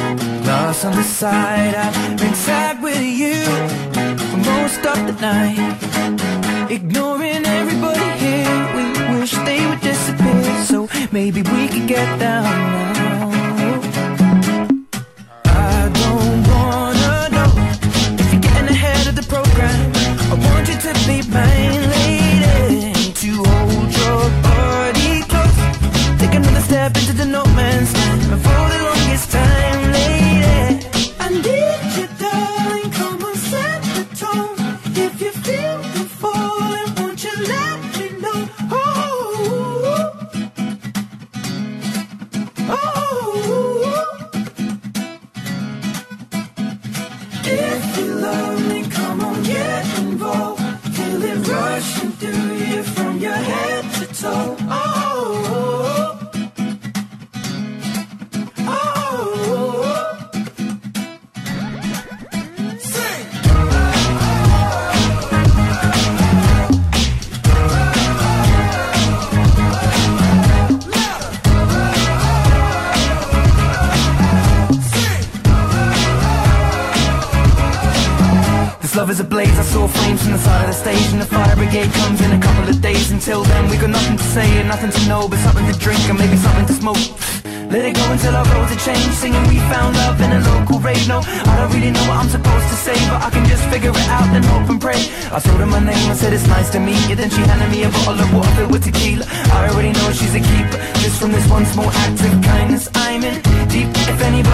lost on the side. I've been sad with you for most of the night. Ignoring everybody here, we wish they would disappear. So maybe we could get down now. I don't wanna know if you're getting ahead of the program. I want you to be mine, lady, to hold your body close. Take another step into the no man's land And for the longest time, lady I need This love is a blaze, I saw flames from the side of the stage And the fire brigade comes in a couple of days. Until then we got nothing to say and nothing to know But something to drink and maybe something to smoke. Let it go until our roads are changed Singing we found love in a local rave. No, I don't really know what I'm supposed to say But I can just figure it out and hope and pray. I told her my name, I said it's nice to meet you. Then she handed me a bottle of water filled with tequila. I already know she's a keeper Just from this one small act of kindness. I'm in deep If anybody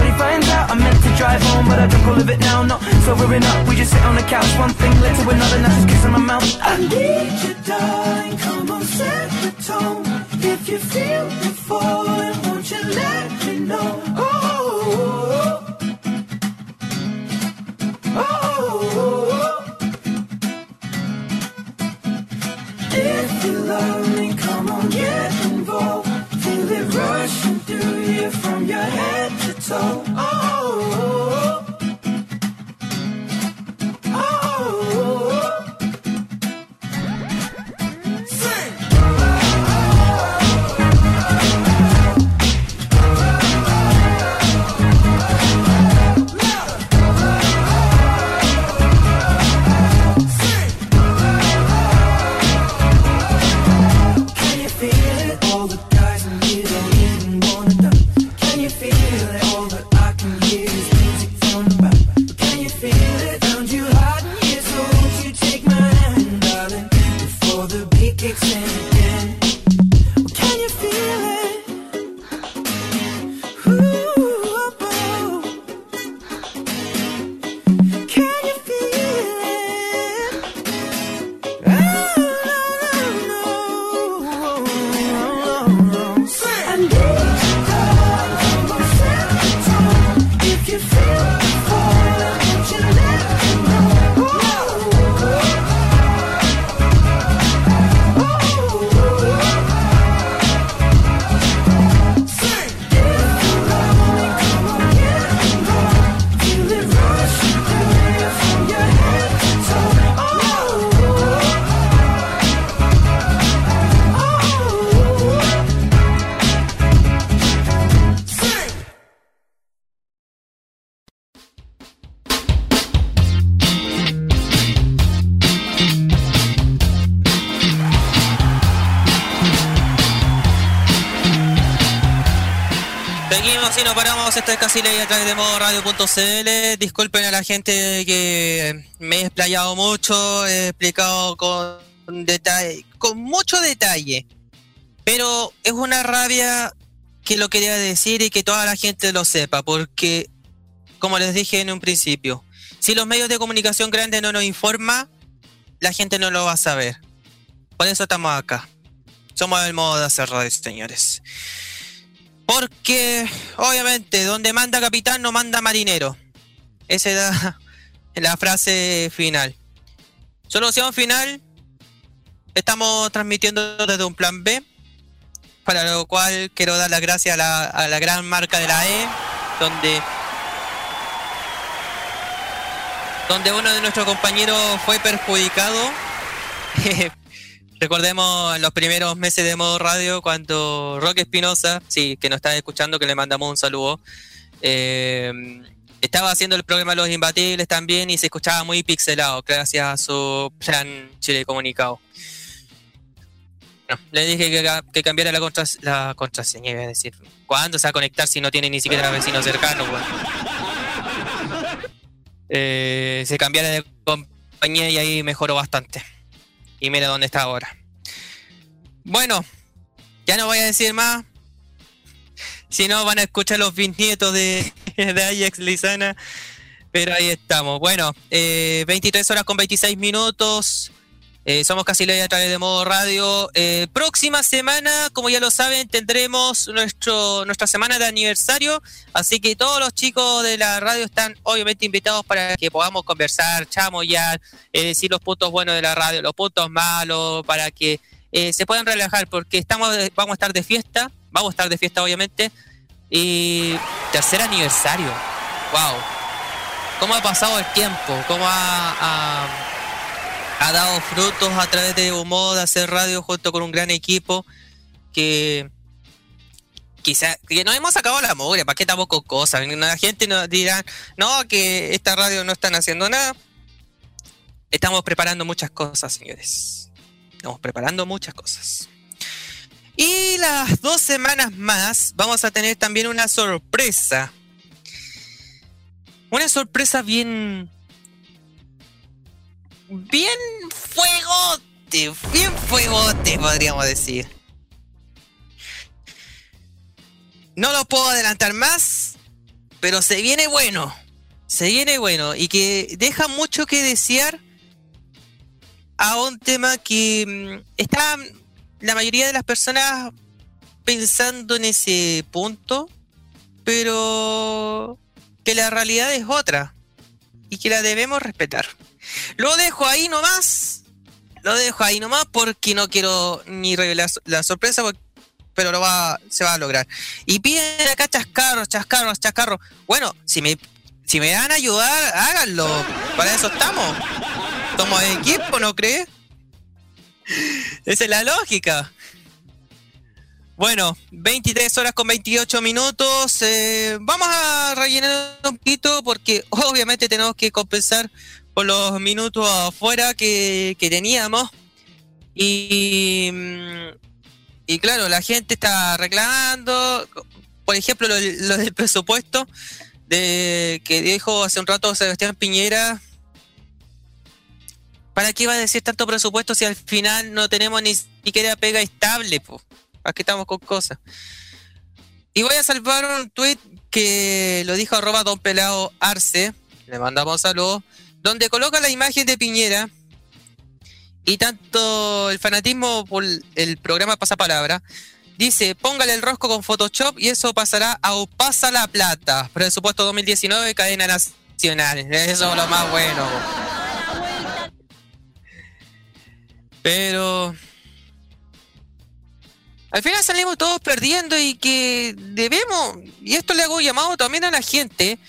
So we're enough. we just sit on the couch. One thing led to another, now just kissing my mouth. I need you, darling, come on, set the tone. If you feel the falling, won't you let me know? Oh, oh, oh. If you love me, come on, get involved. Feel it rushing through you from your head to toe. Casi ley a través de modo radio.cl. Disculpen a la gente que me he explayado mucho, he explicado con mucho detalle. Pero es una rabia que lo quería decir y que toda la gente lo sepa, porque, como les dije en un principio, si los medios de comunicación grandes no nos informan, la gente no lo va a saber. Por eso estamos acá. Somos el modo de hacer radio, señores. Porque, obviamente, donde manda capitán no manda marinero. Esa es la, la frase final. Solución final. Estamos transmitiendo desde un plan B. Para lo cual quiero dar las gracias a la, a la gran marca de la E. Donde, donde uno de nuestros compañeros fue perjudicado. Recordemos los primeros meses de modo radio cuando Roque Espinosa, sí, que nos está escuchando, que le mandamos un saludo, eh, estaba haciendo el programa Los Imbatibles también y se escuchaba muy pixelado gracias a su plan Chile Comunicado. Le dije que, ca- que cambiara la, contras- la contraseña, a decir. ¿Cuándo se va a conectar si no tiene ni siquiera vecinos cercanos? weón? Eh, se cambiara de compañía y ahí mejoró bastante. Y mira dónde está ahora. Bueno, ya no voy a decir más. Si no, van a escuchar los bisnietos de, de Ajax Lizana. Pero ahí estamos. Bueno, eh, 23 horas con 26 minutos. Eh, somos casi ley a través de modo radio. Eh, próxima semana, como ya lo saben, tendremos nuestro, nuestra semana de aniversario. Así que todos los chicos de la radio están obviamente invitados para que podamos conversar, chamoyar, eh, decir los puntos buenos de la radio, los puntos malos, para que eh, se puedan relajar, porque estamos vamos a estar de fiesta, vamos a estar de fiesta obviamente. Y tercer aniversario. Wow. ¿Cómo ha pasado el tiempo? ¿Cómo ha, ha- ha dado frutos a través de humor, de hacer radio junto con un gran equipo que quizá que nos hemos sacado la mugre, ¿para qué estamos con cosas? La gente nos dirá, no, que esta radio no están haciendo nada. Estamos preparando muchas cosas, señores. Estamos preparando muchas cosas. Y las dos semanas más vamos a tener también una sorpresa. Una sorpresa bien... Bien fuegote, bien fuegote podríamos decir. No lo puedo adelantar más, pero se viene bueno. Se viene bueno y que deja mucho que desear a un tema que mm, está la mayoría de las personas pensando en ese punto, pero que la realidad es otra y que la debemos respetar. Lo dejo ahí nomás lo dejo ahí nomás porque no quiero ni revelar la sorpresa, pero lo va, se va a lograr. Y piden acá chascarros, chascarros, chascarros. Bueno, si me, si me van a ayudar, háganlo. Para eso estamos. Somos equipo, ¿no crees? Esa es la lógica. Bueno, 23 horas con 28 minutos. eh, vamos a rellenar un poquito porque obviamente tenemos que compensar por los minutos afuera que, que teníamos. Y, mm, y claro, la gente está reclamando. Por ejemplo, lo, del presupuesto de que dijo hace un rato Sebastián Piñera. ¿Para qué va a decir tanto presupuesto si al final no tenemos ni siquiera pega estable? Po? ¿Para qué estamos con cosas? Y voy a salvar un tweet que lo dijo arroba don pelado arce. Le mandamos saludos. Donde coloca la imagen de Piñera. Y tanto el fanatismo por el programa Pasapalabra. Dice, póngale el rosco con Photoshop y eso pasará a O Pasa la Plata. Presupuesto 2019, cadena nacional. Eso es lo más bueno. Pero al final salimos todos perdiendo y que debemos, y esto le hago llamado también a la gente,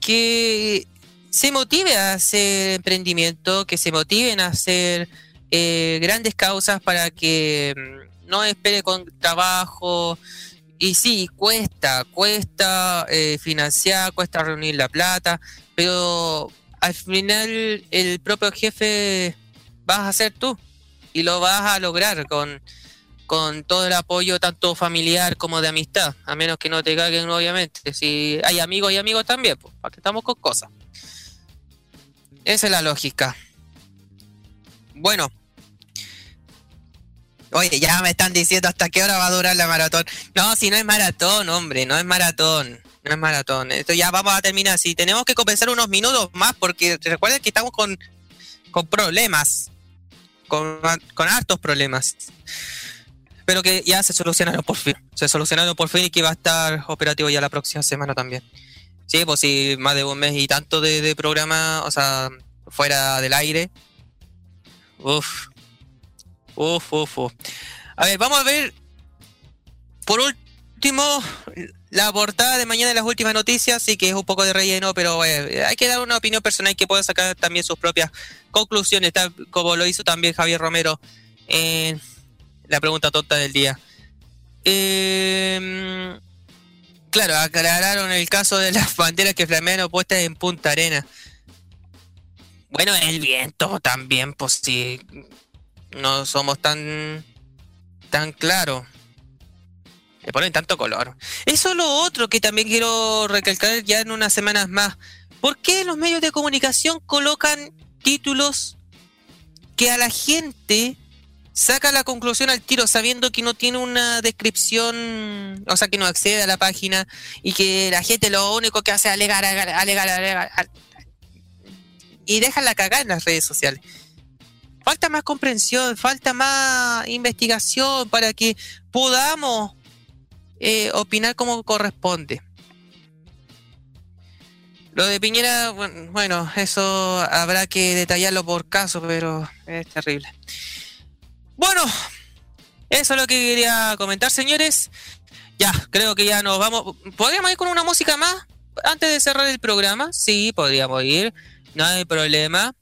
que se motive a hacer emprendimiento, que se motiven a hacer eh, grandes causas para que mm, no espere con trabajo. Y sí, cuesta, cuesta eh, financiar, cuesta reunir la plata, pero al final el propio jefe vas a ser tú y lo vas a lograr con, con todo el apoyo tanto familiar como de amistad, a menos que no te caguen obviamente. Si hay amigos y amigos también, pues, para estamos con cosas. Esa es la lógica. Bueno. Oye, ya me están diciendo hasta qué hora va a durar la maratón. No, si no es maratón, hombre, no es maratón. No es maratón. Esto ya vamos a terminar. Si tenemos que compensar unos minutos más, porque recuerden que estamos con, con problemas. Con, con hartos problemas. Pero que ya se solucionaron por fin. Se solucionaron por fin y que va a estar operativo ya la próxima semana también. Sí, pues sí, más de un mes y tanto de, programa, o sea, fuera del aire. Uf. Uf, uf, uf. A ver, vamos a ver. Por último, la portada de mañana de las últimas noticias, sí que es un poco de relleno, pero eh, hay que dar una opinión personal que pueda sacar también sus propias conclusiones, tal como lo hizo también Javier Romero en la pregunta tonta del día. Eh, claro, aclararon el caso de las banderas que flamean puestas en Punta Arena. Bueno, el viento también, pues sí, no somos tan tan claros. Le ponen tanto color. Eso es lo otro que también quiero recalcar ya en unas semanas más. ¿Por qué los medios de comunicación colocan títulos que a la gente saca la conclusión al tiro sabiendo que no tiene una descripción, o sea, que no accede a la página y que la gente lo único que hace es alegar, alegar, alegar, alegar, al- y dejan la cagada en las redes sociales. Falta más comprensión, falta más investigación para que podamos eh, opinar como corresponde. Lo de Piñera, bueno, eso habrá que detallarlo por caso, pero es terrible. Bueno, eso es lo que quería comentar, señores. Ya, creo que ya nos vamos. ¿Podríamos ir con una música más antes de cerrar el programa? Sí, podríamos ir. No hay problema.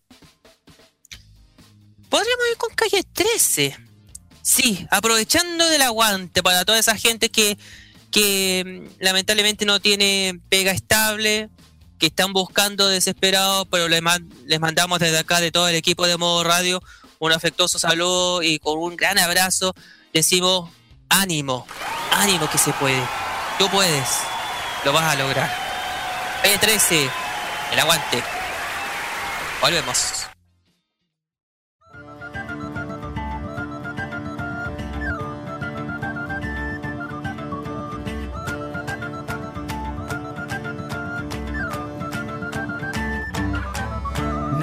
Podríamos ir con calle 13. Sí, aprovechando del aguante para toda esa gente que, que mm, lamentablemente no tiene pega estable, que están buscando desesperados, pero les, les mandamos desde acá, de todo el equipo de Modo Radio, un afectuoso saludo y con un gran abrazo decimos ánimo, ánimo que se puede. Tú puedes, lo vas a lograr. P13, el aguante. Volvemos.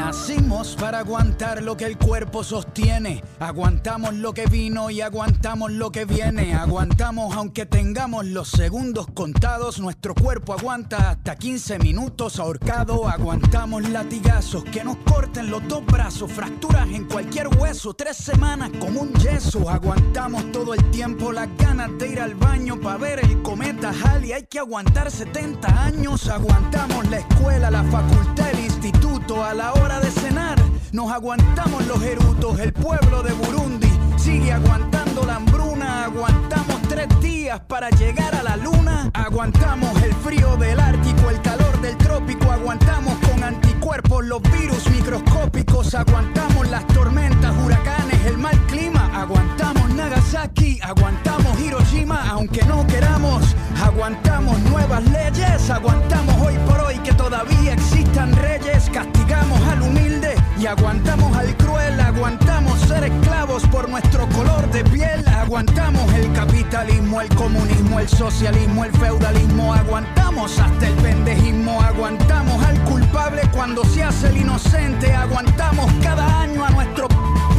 Nacimos para aguantar lo que el cuerpo sostiene. Aguantamos lo que vino y aguantamos lo que viene. Aguantamos aunque tengamos los segundos contados. Nuestro cuerpo aguanta hasta 15 minutos ahorcado. Aguantamos latigazos que nos corten los dos brazos. Fracturas en cualquier hueso. Tres semanas como un yeso. Aguantamos todo el tiempo las ganas de ir al baño para ver el cometa Halley. Hay que aguantar 70 años. Aguantamos la escuela, la facultad, el instituto. A la hora de cenar nos aguantamos los erutos. El pueblo de Burundi sigue aguantando la hambruna. Aguantamos tres días para llegar a la luna. Aguantamos el frío del Ártico, el calor del trópico. Aguantamos con anticuerpos los virus microscópicos. Aguantamos las tormentas, huracanes, el mal clima. Aguantamos Nagasaki, aguantamos Hiroshima, aunque no queramos. Aguantamos nuevas leyes, aguantamos hoy por hoy que todavía existan reyes. Castigamos al humilde y aguantamos al cruel. Aguantamos ser esclavos por nuestro color de piel. Aguantamos el capitalismo, el comunismo, el socialismo, el feudalismo. Aguantamos hasta el pendejismo. Aguantamos al culpable cuando se hace el inocente. Aguantamos cada año a nuestro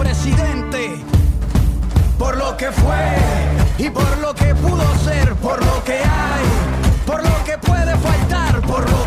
presidente. Por lo que fue y por lo que pudo ser, por lo que hay, por lo que puede faltar, por lo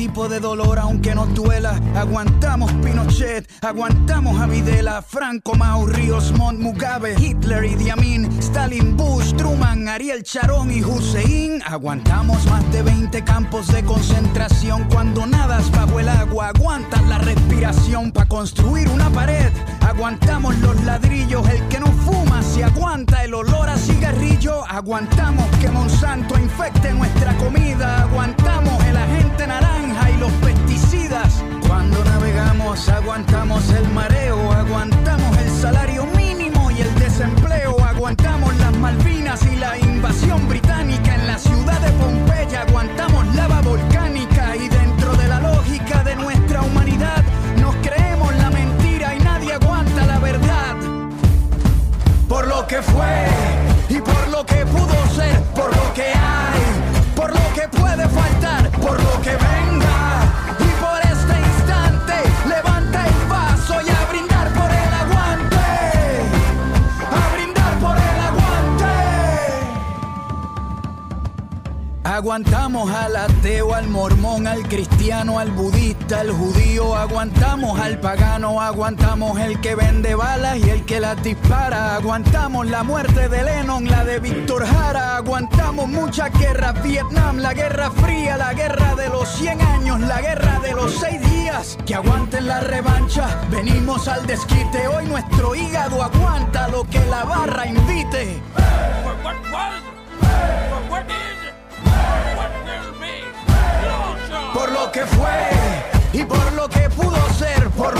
tipo de dolor aunque nos duela. Aguantamos Pinochet, aguantamos a Videla, Franco, Mao, Ríos, Montt, Mugabe, Hitler, Idi Amin, Stalin, Bush, Truman, Ariel Sharon y Hussein. Aguantamos más de 20 campos de concentración cuando nadas bajo el agua. Aguantas la respiración para construir una pared. Aguantamos los ladrillos, el que no fuma se aguanta el olor a cigarrillo. Aguantamos que Monsanto infecte nuestra comida. Aguantamos el agente naranja y los pesticidas. Cuando navegamos, aguantamos el mareo. Aguantamos el salario mínimo y el desempleo. Aguantamos las Malvinas y la invasión británica en la ciudad de Pompeya. Aguantamos lava volcánica y dentro de la lógica de nuestra humanidad nos creemos la mentira y nadie aguanta la verdad. Por lo que fue y por lo que pudo ser, por lo que hay, por lo que puede faltar, por lo que venga Aguantamos al ateo, al mormón, al cristiano, al budista, al judío. Aguantamos al pagano, aguantamos el que vende balas y el que las dispara. Aguantamos la muerte de Lennon, la de Víctor Jara. Aguantamos muchas guerras, Vietnam, la guerra fría, la guerra de los 100 años, la guerra de los 6 días. Que aguanten la revancha, venimos al desquite. Hoy nuestro hígado aguanta lo que la barra invite. Por lo que fue y por lo que pudo ser, por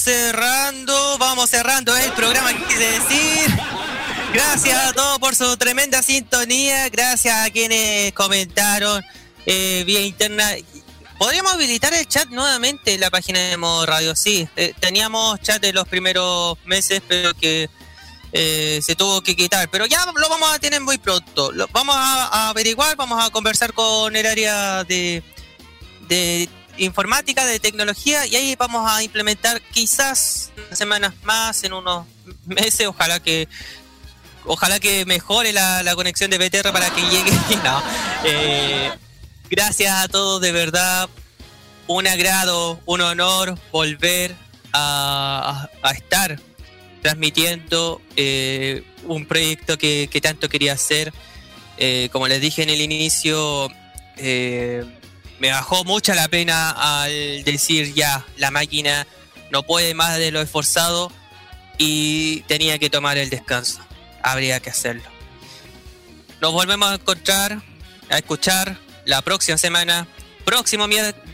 cerrando, vamos cerrando el programa, quise decir. Gracias a todos por su tremenda sintonía, gracias a quienes comentaron eh, vía interna. Podríamos habilitar el chat nuevamente en la página de Modo Radio, sí. eh, teníamos chat en los primeros meses, pero que eh, se tuvo que quitar. Pero ya lo vamos a tener muy pronto. Lo, vamos a, a averiguar, vamos a conversar con el área de de informática, de tecnología, y ahí vamos a implementar quizás semanas más, en unos meses, ojalá que ojalá que mejore la, conexión de BTR para que llegue. Eh, gracias a todos, de verdad, un agrado, un honor volver a, estar transmitiendo eh, un proyecto que, tanto quería hacer. Eh, como les dije en el inicio, me bajó mucha la pena al decir ya, la máquina no puede más de lo esforzado y tenía que tomar el descanso. Habría que hacerlo. Nos volvemos a encontrar, a escuchar la próxima semana. Próximo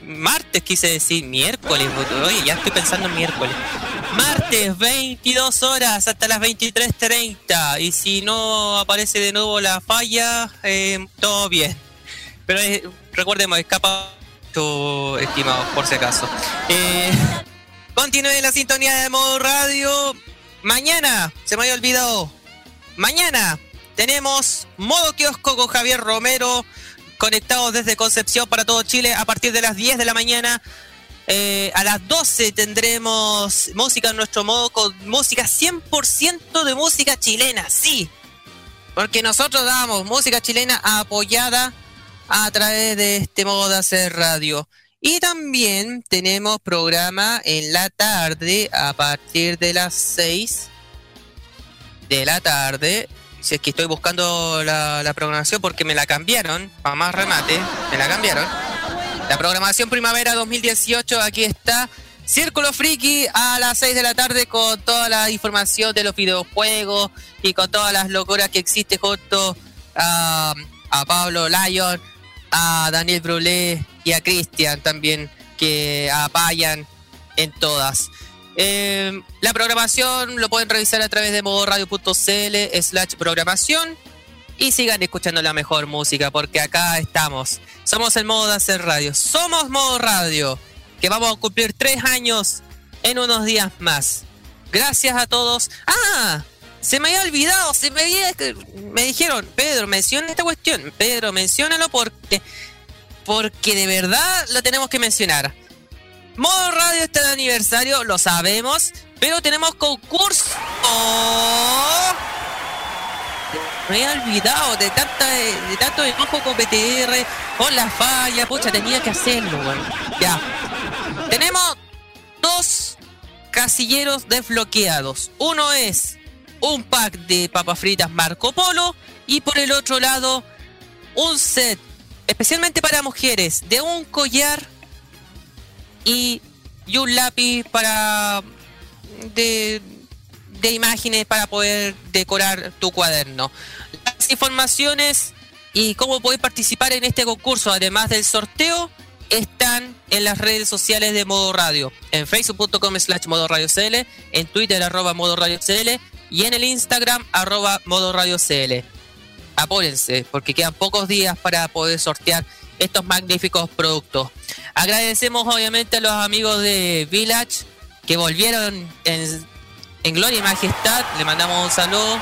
martes, quise decir, miércoles. Oye, ya estoy pensando en miércoles. Martes, 22 horas hasta las 23.30. Y si no aparece de nuevo la falla, eh, todo bien. Pero eh, recordemos, escapa tu estimado, por si acaso. Eh, continúe la sintonía de modo radio. Mañana, se me había olvidado. Mañana tenemos modo kiosco con Javier Romero. Conectados desde Concepción para todo Chile a partir de las 10 de la mañana. Eh, a las 12 tendremos música en nuestro modo con música 100% de música chilena, sí. Porque nosotros damos música chilena apoyada a través de este modo de hacer radio. Y también tenemos programa en la tarde a partir de las 6 de la tarde. Si es que estoy buscando la, programación porque me la cambiaron, para más remate, me la cambiaron. La programación primavera 2018, aquí está. Círculo Friki a las 6 de la tarde con toda la información de los videojuegos y con todas las locuras que existe junto a Pablo Lyon, a Daniel Brulé y a Cristian también que apoyan en todas. Eh, la programación lo pueden revisar a través de modoradio.cl slash programación y sigan escuchando la mejor música porque acá estamos. Somos el modo de hacer radio. Somos modo radio que vamos a cumplir tres años en unos días más. Gracias a todos. Ah, se me había olvidado, se me había, me dijeron, Pedro, menciona esta cuestión. Pedro, menciónalo porque, porque de verdad lo tenemos que mencionar. Modo Radio está de aniversario, lo sabemos, pero tenemos concurso. Me había olvidado de tanta de tanto enojo con BTR, con la falla, pucha, tenía que hacerlo, weón. Ya. Tenemos dos casilleros desbloqueados. Uno es un pack de papas fritas Marco Polo y por el otro lado un set especialmente para mujeres de un collar y, y un lápiz para de, de imágenes para poder decorar tu cuaderno. Las informaciones y cómo puedes participar en este concurso, además del sorteo, están en las redes sociales de Modo Radio. En facebook.com slash Modo Radio CL, en Twitter arroba Modo Radio CL y en el Instagram arroba Modo Radio CL. Apórense, porque quedan pocos días para poder sortear estos magníficos productos. Agradecemos obviamente a los amigos de Village que volvieron en, en gloria y majestad. Le mandamos un saludo.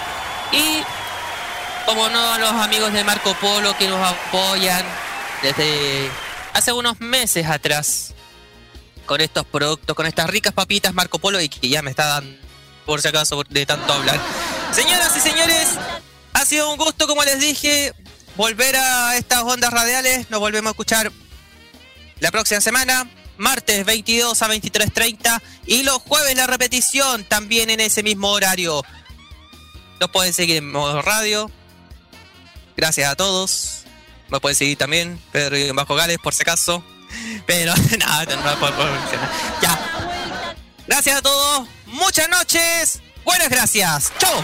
Y como no a los amigos de Marco Polo que nos apoyan desde hace unos meses atrás con estos productos, con estas ricas papitas Marco Polo y que ya me está dando por si acaso de tanto hablar. Señoras y señores, ha sido un gusto, como les dije, volver a estas ondas radiales. Nos volvemos a escuchar la próxima semana, martes 22 a 23.30 y los jueves la repetición también en ese mismo horario. Nos pueden seguir en modo radio. Gracias a todos. Me pueden seguir también, Pedro y Bajo Gales, por si acaso. Pero nada, no, puedo- puedo mencionar. Ya. Gracias a todos. Muchas noches. Buenas gracias. Chau.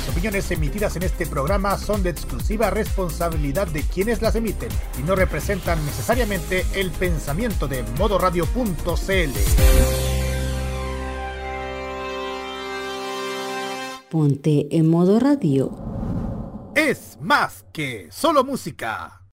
Las opiniones emitidas en este programa son de exclusiva responsabilidad de quienes las emiten y no representan necesariamente el pensamiento de modoradio.cl. Ponte en modo radio. Es más que solo música.